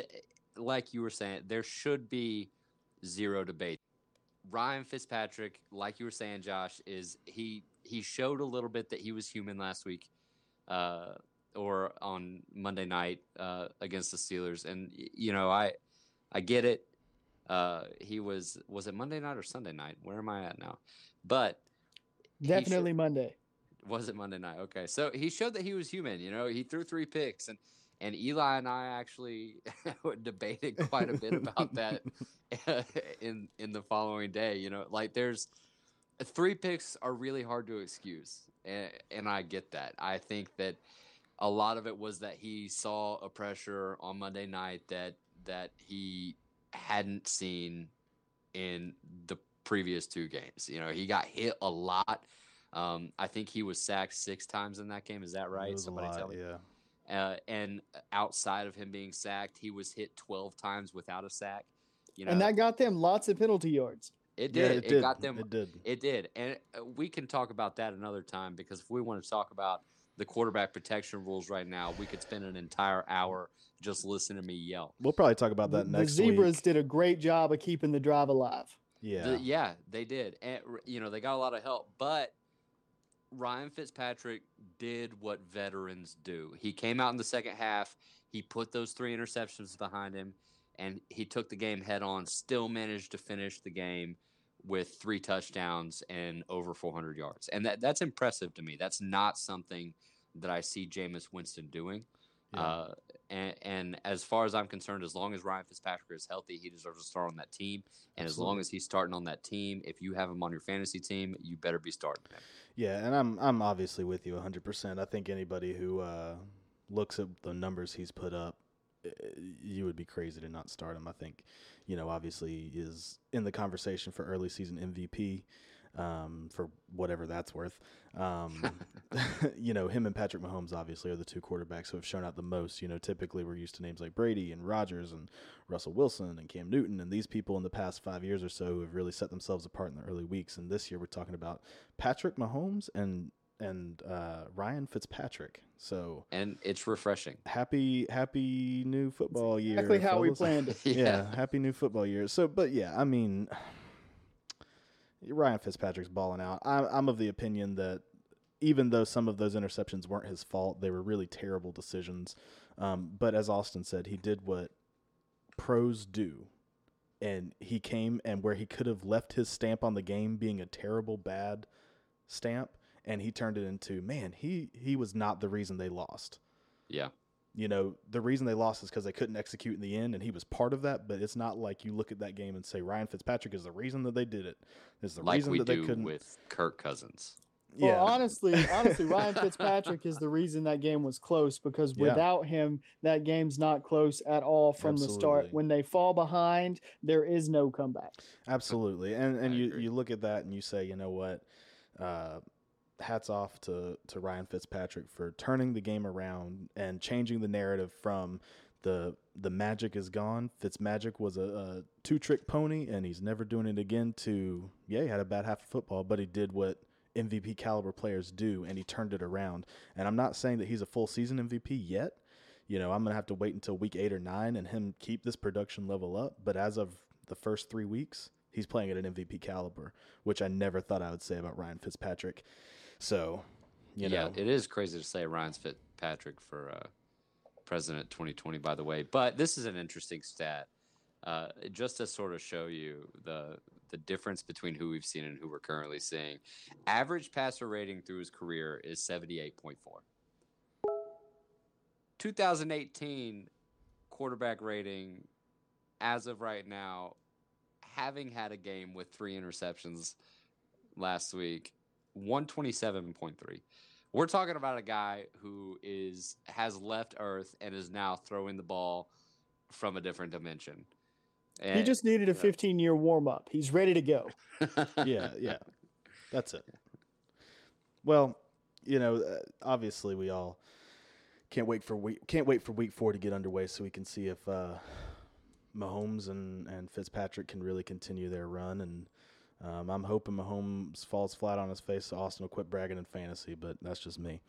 like you were saying, there should be zero debate. Ryan Fitzpatrick, like you were saying, Josh, is he he showed a little bit that he was human last week, uh, or on Monday night uh, against the Steelers, and you know I I get it. Uh, he was was it Monday night or Sunday night? Where am I at now? But Definitely Monday. Was it Monday night? Okay, so he showed that he was human. You know, he threw three picks, and and Eli and I actually debated quite a bit about that in in the following day. You know, like there's three picks are really hard to excuse, and, and I get that. I think that a lot of it was that he saw a pressure on Monday night that that he hadn't seen in the previous two games. You know, he got hit a lot. Um, I think he was sacked six times in that game. Is that right? Somebody lot, tell me. Yeah. Uh, and outside of him being sacked, he was hit 12 times without a sack. You know, and that got them lots of penalty yards. It did. Yeah, it, it did. got them. It did. It did. And uh, we can talk about that another time because if we want to talk about the quarterback protection rules right now, we could spend an entire hour just listening to me yell. We'll probably talk about that the, next. The Zebras week. did a great job of keeping the drive alive. Yeah. The, yeah, they did. And you know, they got a lot of help, but Ryan Fitzpatrick did what veterans do. He came out in the second half, he put those three interceptions behind him, and he took the game head on, still managed to finish the game with three touchdowns and over 400 yards. And that, that's impressive to me. That's not something that I see Jameis Winston doing. Yeah. Uh, and, and, as far as I'm concerned, as long as Ryan Fitzpatrick is healthy, he deserves to start on that team. And Absolutely. as long as he's starting on that team, if you have him on your fantasy team, you better be starting him. Yeah, and I'm I'm obviously with you 100%. I think anybody who uh, looks at the numbers he's put up, you would be crazy to not start him. I think, you know, obviously is in the conversation for early season MVP um, for whatever that's worth. Um, you know, him and Patrick Mahomes obviously are the two quarterbacks who have shown out the most. You know, typically we're used to names like Brady and Rodgers and Russell Wilson and Cam Newton and these people in the past five years or so who have really set themselves apart in the early weeks. And this year we're talking about Patrick Mahomes and and uh, Ryan Fitzpatrick. So and it's refreshing. Happy happy new football year. Exactly how fellas. we planned it. yeah. yeah, happy new football year. So, but yeah, I mean. Ryan Fitzpatrick's balling out. I'm, I'm of the opinion that even though some of those interceptions weren't his fault, they were really terrible decisions. Um, but as Austin said, he did what pros do. And he came and where he could have left his stamp on the game being a terrible, bad stamp, and he turned it into, man, he, he was not the reason they lost. Yeah you know, the reason they lost is because they couldn't execute in the end, and he was part of that. But it's not like you look at that game and say Ryan Fitzpatrick is the reason that they did it. Is the like reason that they couldn't with Kirk Cousins. Well, yeah. honestly, honestly, Ryan Fitzpatrick is the reason that game was close because yeah. without him, that game's not close at all from Absolutely. the start. When they fall behind, there is no comeback. Absolutely, and and you you look at that and you say, you know what, uh, hats off to to Ryan Fitzpatrick for turning the game around and changing the narrative from the the magic is gone. Fitzmagic was a, a two trick pony and he's never doing it again. To yeah, he had a bad half of football, but he did what MVP caliber players do and he turned it around. And I'm not saying that he's a full season MVP yet. You know, I'm gonna have to wait until week eight or nine and him keep this production level up. But as of the first three weeks, he's playing at an MVP caliber, which I never thought I would say about Ryan Fitzpatrick. So, you yeah, know. it is crazy to say Ryan's Fitzpatrick for uh, President 2020, by the way. But this is an interesting stat. Uh, just to sort of show you the the difference between who we've seen and who we're currently seeing. Average passer rating through his career is 78.4. 2018 quarterback rating as of right now, having had a game with three interceptions last week, 127.3. We're talking about a guy who is has left Earth and is now throwing the ball from a different dimension. And, he just needed a 15 year warm up. He's ready to go. yeah, yeah. That's it. Well, you know, uh, obviously we all can't wait for week can't wait for week 4 to get underway so we can see if uh Mahomes and and Fitzpatrick can really continue their run and um, I'm hoping Mahomes falls flat on his face so Austin will quit bragging in fantasy, but that's just me.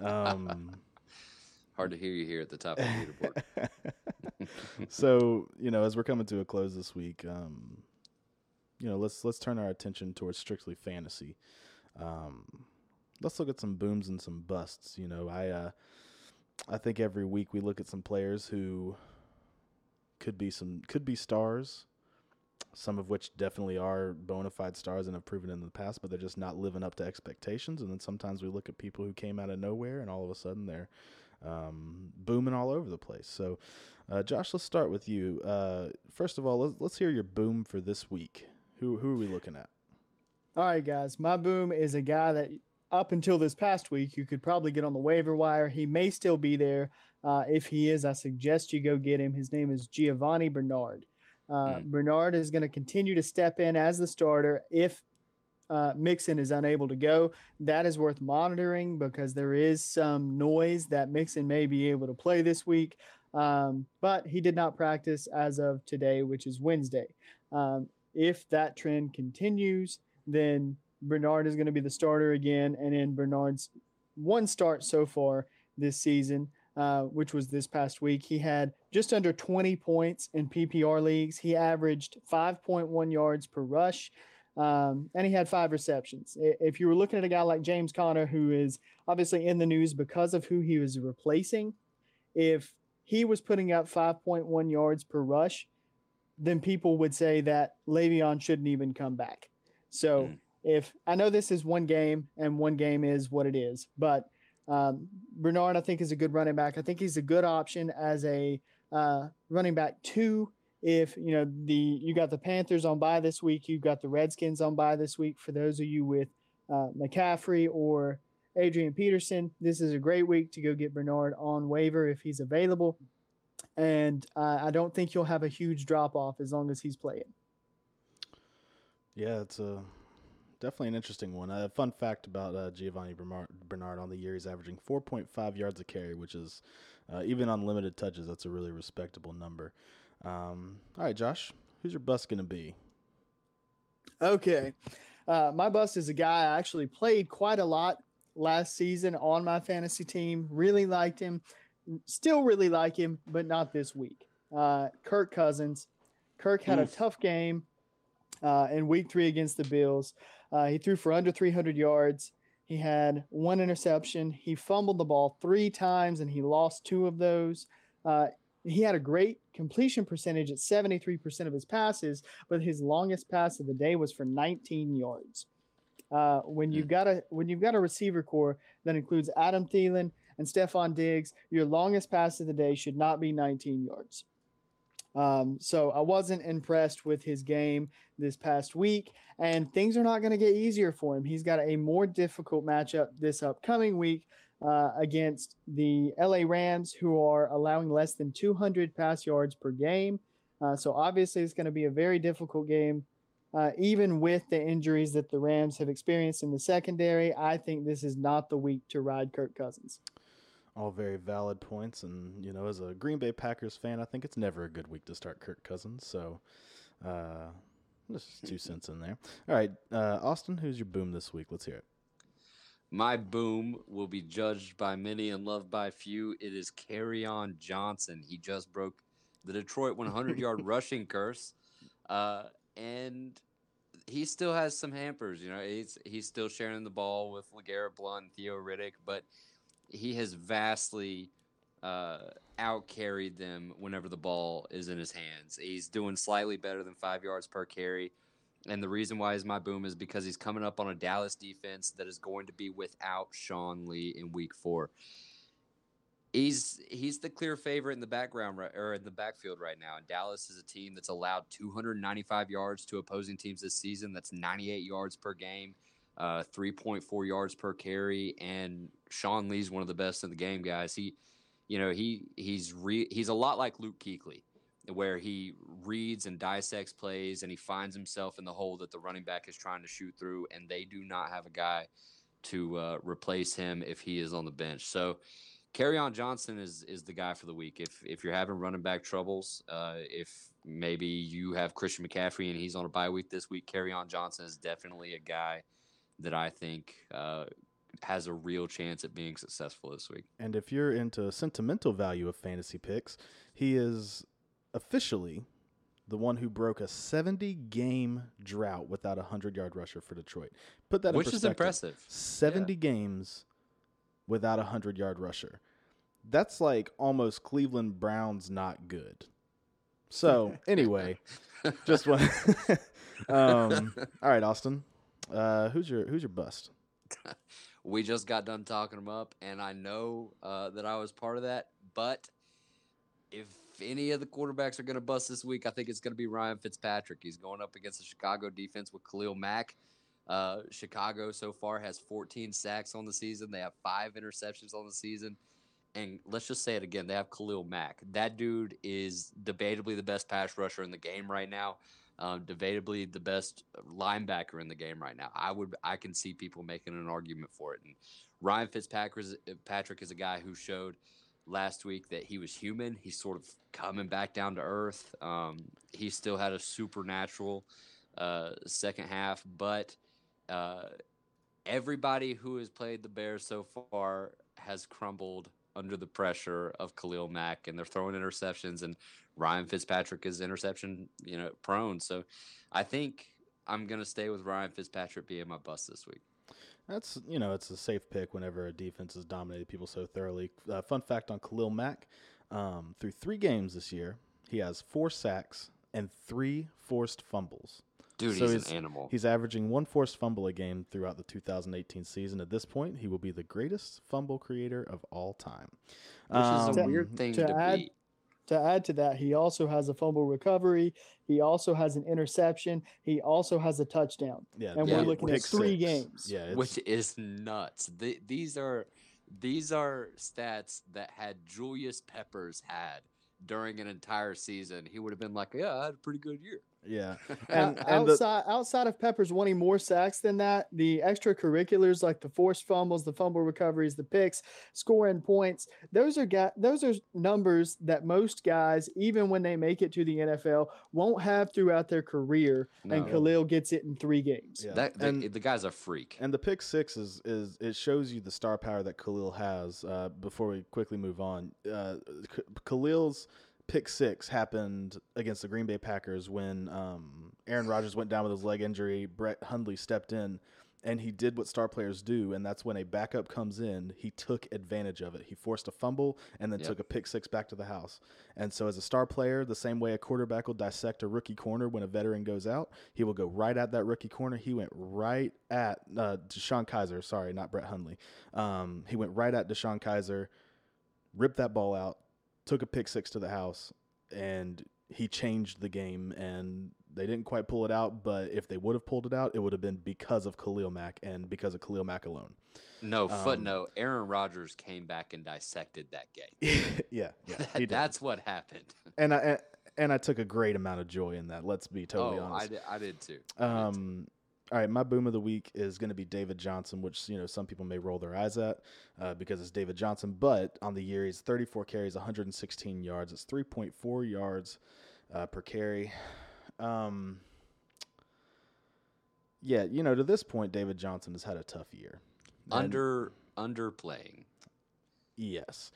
Um, Hard to hear you here at the top of the leaderboard. so, you know, as we're coming to a close this week, um, you know, let's let's turn our attention towards strictly fantasy. Um, let's look at some booms and some busts. You know, I uh, I think every week we look at some players who could be some could be stars some of which definitely are bona fide stars and have proven in the past, but they're just not living up to expectations. And then sometimes we look at people who came out of nowhere and all of a sudden they're um, booming all over the place. So, uh, Josh, let's start with you. Uh, first of all, let's, let's hear your boom for this week. Who, who are we looking at? All right, guys. My boom is a guy that up until this past week, you could probably get on the waiver wire. He may still be there. Uh, if he is, I suggest you go get him. His name is Giovani Bernard. Uh, mm. Bernard is going to continue to step in as the starter if uh, Mixon is unable to go. That is worth monitoring because there is some noise that Mixon may be able to play this week. Um, but he did not practice as of today, which is Wednesday. Um, if that trend continues, then Bernard is going to be the starter again. And in Bernard's one start so far this season, uh, which was this past week. He had just under 20 points in PPR leagues. He averaged 5.1 yards per rush, um, and he had five receptions. If you were looking at a guy like James Conner, who is obviously in the news because of who he was replacing, if he was putting up 5.1 yards per rush, then people would say that Le'Veon shouldn't even come back. So mm. if I know this is one game and one game is what it is, but um, Bernard, I think, is a good running back. I think he's a good option as a uh, running back two. If you know the you got the Panthers on bye this week, you've got the Redskins on bye this week. For those of you with uh, McCaffrey or Adrian Peterson, this is a great week to go get Bernard on waiver if he's available. And uh, I don't think you'll have a huge drop off as long as he's playing. Yeah, it's a definitely an interesting one. A fun fact about uh, Giovani Bernard on the year, he's averaging 4.5 yards a carry, which is uh, even on limited touches, that's a really respectable number. Um, all right, Josh, who's your bust going to be? Okay. Uh, my bust is a guy I actually played quite a lot last season on my fantasy team. Really liked him. Still really like him, but not this week. Uh, Kirk Cousins. Kirk had Oof. a tough game uh, in week three against the Bills. Uh, he threw for under 300 yards. He had one interception. He fumbled the ball three times and he lost two of those. Uh, he had a great completion percentage at 73% of his passes, but his longest pass of the day was for 19 yards. Uh, when you've got a when you've got a receiver corps that includes Adam Thielen and Stefon Diggs, your longest pass of the day should not be 19 yards. Um, so I wasn't impressed with his game this past week, and things are not going to get easier for him. He's got a more difficult matchup this upcoming week uh, against the LA Rams, who are allowing less than 200 pass yards per game. Uh, so obviously, it's going to be a very difficult game. Uh, even with the injuries that the Rams have experienced in the secondary, I think this is not the week to ride Kirk Cousins all very valid points. And, you know, as a Green Bay Packers fan, I think it's never a good week to start Kirk Cousins. So, uh, just two cents in there. All right, uh, Austin, who's your boom this week? Let's hear it. My boom will be judged by many and loved by few. It is Kerryon Johnson. He just broke the Detroit 100 yard rushing curse. Uh, and he still has some hampers. You know, he's he's still sharing the ball with LeGarrette Blunt, Theo Riddick, but he has vastly uh, out carried them whenever the ball is in his hands. He's doing slightly better than five yards per carry. And the reason why is my boom is because he's coming up on a Dallas defense that is going to be without Sean Lee in week four. He's he's the clear favorite in the background or in the backfield right now. And Dallas is a team that's allowed 295 yards to opposing teams this season. That's 98 yards per game uh, 3.4 yards per carry, and Sean Lee's one of the best in the game, guys. He, you know, he he's re, he's a lot like Luke Kuechly, where he reads and dissects plays, and he finds himself in the hole that the running back is trying to shoot through, and they do not have a guy to uh, replace him if he is on the bench. So. Kerryon Johnson is is the guy for the week. If if you're having running back troubles, uh, if maybe you have Christian McCaffrey and he's on a bye week this week, Kerryon Johnson is definitely a guy that I think uh, has a real chance at being successful this week. And if you're into sentimental value of fantasy picks, he is officially the one who broke a 70 game drought without a 100 yard rusher for Detroit. Put that Which is impressive. 70 yeah. games without a 100 yard rusher. That's like almost Cleveland Browns not good. So anyway, just one. um, all right, Austin. Uh, who's your who's your bust? we just got done talking them up, and I know uh, that I was part of that. But if any of the quarterbacks are going to bust this week, I think it's going to be Ryan Fitzpatrick. He's going up against the Chicago defense with Khalil Mack. Uh, Chicago so far has 14 sacks on the season. They have five interceptions on the season. And let's just say it again. They have Khalil Mack. That dude is debatably the best pass rusher in the game right now. Um, debatably the best linebacker in the game right now. I would I can see people making an argument for it. And Ryan Fitzpatrick is, a guy who showed last week that he was human. He's sort of coming back down to earth. Um, he still had a supernatural uh, second half, but uh, everybody who has played the Bears so far has crumbled under the pressure of Khalil Mack, and they're throwing interceptions, and Ryan Fitzpatrick is interception, you know, prone. So I think I'm gonna stay with Ryan Fitzpatrick being my bust this week. That's you know it's a safe pick whenever a defense has dominated people so thoroughly. Uh, fun fact on Khalil Mack: um, through three games this year, he has four sacks and three forced fumbles. Dude, so he's, he's, an animal. He's averaging one forced fumble a game throughout the 2018 season. At this point, he will be the greatest fumble creator of all time. Which um, is a um, weird thing to, to add, be. To add to that, he also has a fumble recovery. He also has an interception. He also has a touchdown. Yeah, and yeah, we're looking at three six. games. Yeah, which is nuts. The, these are these are stats that had Julius Peppers had during an entire season. He would have been like, "Yeah, I had a pretty good year." Yeah. And, and outside the, outside of Peppers wanting more sacks than that, the extracurriculars like the forced fumbles, the fumble recoveries, the picks, scoring points, those are ga- those are numbers that most guys, even when they make it to the NFL, won't have throughout their career. No. And Khalil gets it in three games. Yeah. That, the, and, the guy's a freak. And the pick six is is it shows you the star power that Khalil has. Uh, before we quickly move on, uh, Khalil's pick six happened against the Green Bay Packers when um, Aaron Rodgers went down with his leg injury. Brett Hundley stepped in and he did what star players do, and that's when a backup comes in, he took advantage of it. He forced a fumble and then yep. took a pick six back to the house. And so, as a star player, the same way a quarterback will dissect a rookie corner when a veteran goes out, he will go right at that rookie corner. He went right at uh, DeShone Kizer. Sorry, not Brett Hundley. Um, he went right at DeShone Kizer, ripped that ball out, took a pick six to the house, and he changed the game. And they didn't quite pull it out, but if they would have pulled it out, it would have been because of Khalil Mack and because of Khalil Mack alone. No um, footnote. Aaron Rodgers came back and dissected that game. yeah, yeah, that, that's what happened. And I and I took a great amount of joy in that. Let's be totally oh, honest. I did, I did too. I um, did too. All right, my boom of the week is going to be David Johnson, which you know some people may roll their eyes at uh, because it's David Johnson. But on the year, he's 34 carries, 116 yards. It's 3.4 yards uh, per carry. Um, yeah, you know, to this point, David Johnson has had a tough year. Under underplaying. Yes,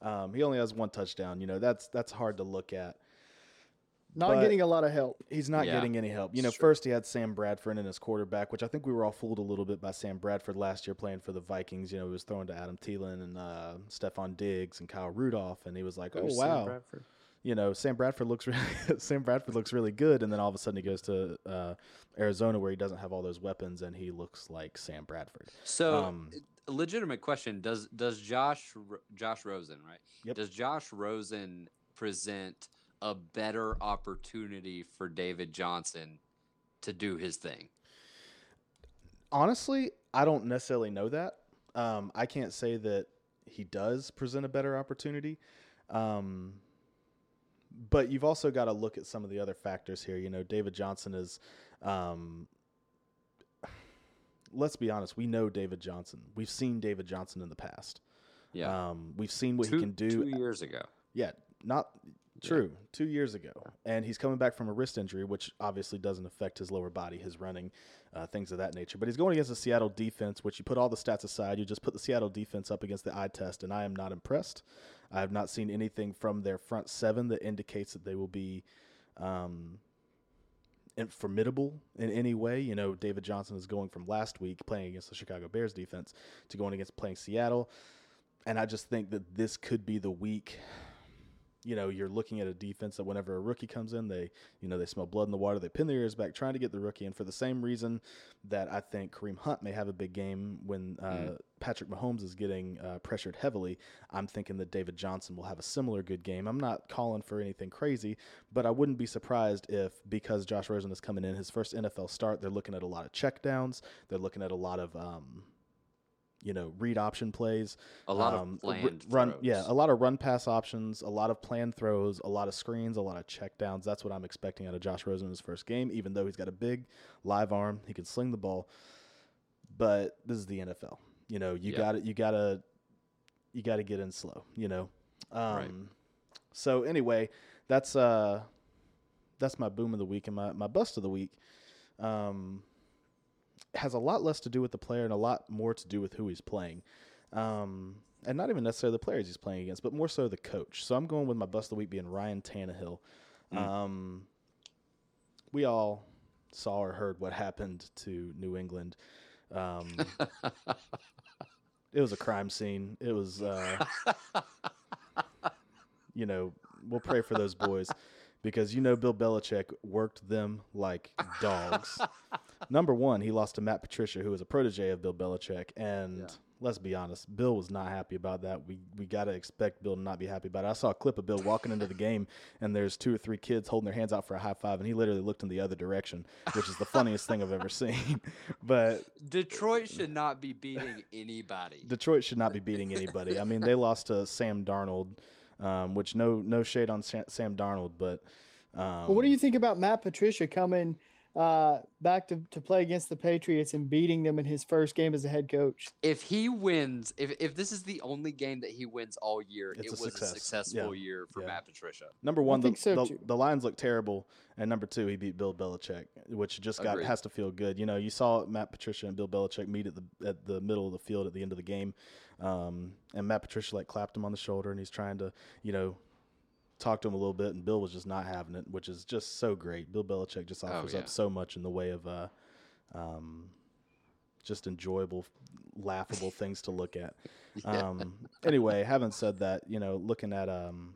um, he only has one touchdown. You know, that's that's hard to look at. Not getting a lot of help. He's not yeah. getting any help. You know, first he had Sam Bradford in his quarterback, which I think we were all fooled a little bit by Sam Bradford last year playing for the Vikings. You know, he was throwing to Adam Thielen and uh, Stefon Diggs and Kyle Rudolph, and he was like, "Oh wow." You know, Sam Bradford looks really Sam Bradford looks really good, and then all of a sudden he goes to uh, Arizona where he doesn't have all those weapons, and he looks like Sam Bradford. So, um, legitimate question: Does does Josh Josh Rosen right? Yep. Does Josh Rosen present? A better opportunity for David Johnson to do his thing? Honestly, I don't necessarily know that. Um, I can't say that he does present a better opportunity. Um, but you've also got to look at some of the other factors here. You know, David Johnson is. Um, let's be honest. We know David Johnson. We've seen David Johnson in the past. Yeah. Um, we've seen what two, he can do. Two years ago. Yeah, not True, yeah. two years ago, and he's coming back from a wrist injury, which obviously doesn't affect his lower body, his running, uh, things of that nature. But he's going against the Seattle defense, which you put all the stats aside, you just put the Seattle defense up against the eye test, and I am not impressed. I have not seen anything from their front seven that indicates that they will be um, formidable in any way. You know, David Johnson is going from last week playing against the Chicago Bears defense to going against playing Seattle, and I just think that this could be the week you know, you're looking at a defense that whenever a rookie comes in, they, you know, they smell blood in the water, they pin their ears back, trying to get the rookie. And for the same reason that I think Kareem Hunt may have a big game when uh, Mm. Patrick Mahomes is getting uh, pressured heavily, I'm thinking that David Johnson will have a similar good game. I'm not calling for anything crazy, but I wouldn't be surprised if because Josh Rosen is coming in his first NFL start, they're looking at a lot of checkdowns, they're looking at a lot of. Um, you know, read option plays, A lot um, of planned run. Yeah, a lot of run pass options, a lot of planned throws, a lot of screens, a lot of checkdowns. That's what I'm expecting out of Josh Rosen in his first game. Even though he's got a big live arm, he can sling the ball. But this is the NFL. You know, you Yeah. got to You got to. You got to get in slow. You know. Um, Right. So anyway, that's uh, that's my boom of the week and my my bust of the week. Um, has a lot less to do with the player and a lot more to do with who he's playing. Um, and not even necessarily the players he's playing against, but more so the coach. So I'm going with my bust of the week being Ryan Tannehill. Mm. Um, we all saw or heard what happened to New England. Um, it was a crime scene. It was, uh, you know, we'll pray for those boys because you know Bill Belichick worked them like dogs. Number one, he lost to Matt Patricia, who was a protege of Bill Belichick, and Yeah. let's be honest, Bill was not happy about that. We we got to expect Bill to not be happy about it. I saw a clip of Bill walking into the game, and there's two or three kids holding their hands out for a high five, and he literally looked in the other direction, which is the funniest thing I've ever seen. But Detroit should not be beating anybody. Detroit should not be beating anybody. I mean, they lost to Sam Darnold, um, which no no shade on Sam, Sam Darnold, but um, Well, what do you think about Matt Patricia coming uh, back to, to play against the Patriots and beating them in his first game as a head coach? if he wins, if, if this is the only game that he wins all year, It's it a was success. a successful Yeah. year for Yeah. Matt Patricia. Number one, the, so, the, too. the Lions look terrible, and number two, he beat Bill Belichick, which just got Agreed. has to feel good. You know, you saw Matt Patricia and Bill Belichick meet at the at the middle of the field at the end of the game, um, and Matt Patricia like clapped him on the shoulder, and he's trying to you know talk to him a little bit, and Bill was just not having it, which is just so great. Bill Belichick just offers Oh, yeah. up so much in the way of uh, um, just enjoyable, laughable things to look at. Um, anyway, having said that, you know, looking at um,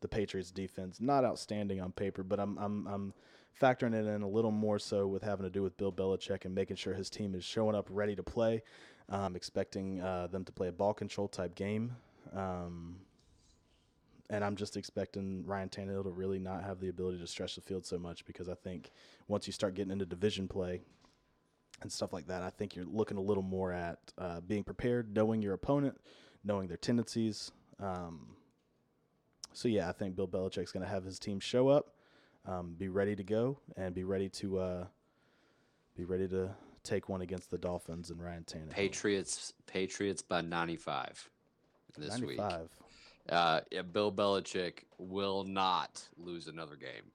the Patriots defense, not outstanding on paper, but I'm I'm I'm factoring it in a little more so with having to do with Bill Belichick and making sure his team is showing up ready to play. Um, expecting uh, them to play a ball control type game. Um, and I'm just expecting Ryan Tannehill to really not have the ability to stretch the field so much because I think once you start getting into division play and stuff like that, I think you're looking a little more at uh, being prepared, knowing your opponent, knowing their tendencies. Um, so yeah, I think Bill Belichick's going to have his team show up, um, be ready to go, and be ready to uh, be ready to take one against the Dolphins and Ryan Tannehill. Patriots, Patriots by 95 this week. 95. Uh, Bill Belichick will not lose another game.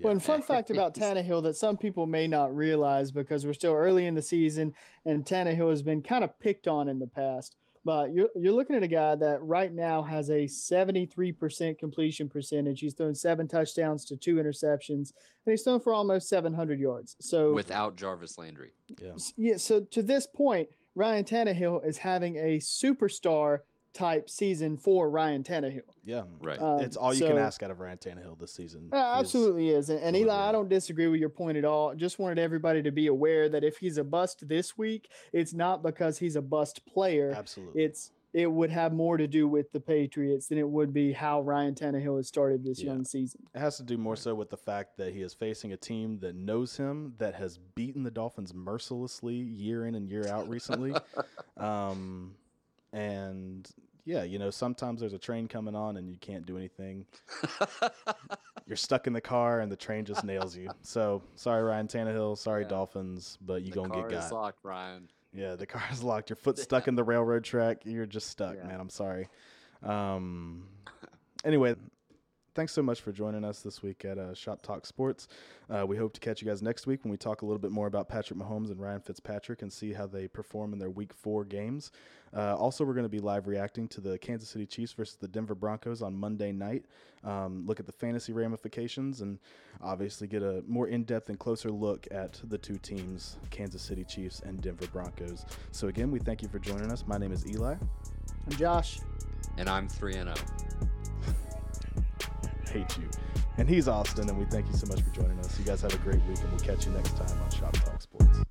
Well, and fun fact about Tannehill that some people may not realize because we're still early in the season and Tannehill has been kind of picked on in the past. But you're, you're looking at a guy that right now has a 73% completion percentage. He's thrown seven touchdowns to two interceptions, and he's thrown for almost 700 yards. So, Without Jarvis Landry. Yeah. yeah, so to this point, Ryan Tannehill is having a superstar type season for Ryan Tannehill. Yeah. Right. Um, it's all you can ask out of Ryan Tannehill this season. Uh, absolutely is. And, and Eli, I don't disagree with your point at all. Just wanted everybody to be aware that if he's a bust this week, it's not because he's a bust player. Absolutely. It's it would have more to do with the Patriots than it would be how Ryan Tannehill has started this Yeah. young season. It has to do more so with the fact that he is facing a team that knows him, that has beaten the Dolphins mercilessly year in and year out recently. um, and yeah, you know, sometimes there's a train coming on and you can't do anything. You're stuck in the car and the train just nails you. So sorry, Ryan Tannehill. Sorry, Yeah. Dolphins, but you the gonna car get is locked, Ryan. Yeah, the car is locked. Your foot's stuck in the railroad track. You're just stuck, Yeah. man. I'm sorry. Um, anyway, thanks so much for joining us this week at uh, Shop Talk Sports. Uh, we hope to catch you guys next week when we talk a little bit more about Patrick Mahomes and Ryan Fitzpatrick and see how they perform in their Week Four games. Uh, also, we're going to be live reacting to the Kansas City Chiefs versus the Denver Broncos on Monday night. Um, look at the fantasy ramifications and obviously get a more in-depth and closer look at the two teams, Kansas City Chiefs and Denver Broncos. So again, we thank you for joining us. My name is Eli. I'm Josh, And I'm 3 and oh. 0. Hate you. And he's Austin, and we thank you so much for joining us. You guys have a great week, and we'll catch you next time on Shop Talk Sports.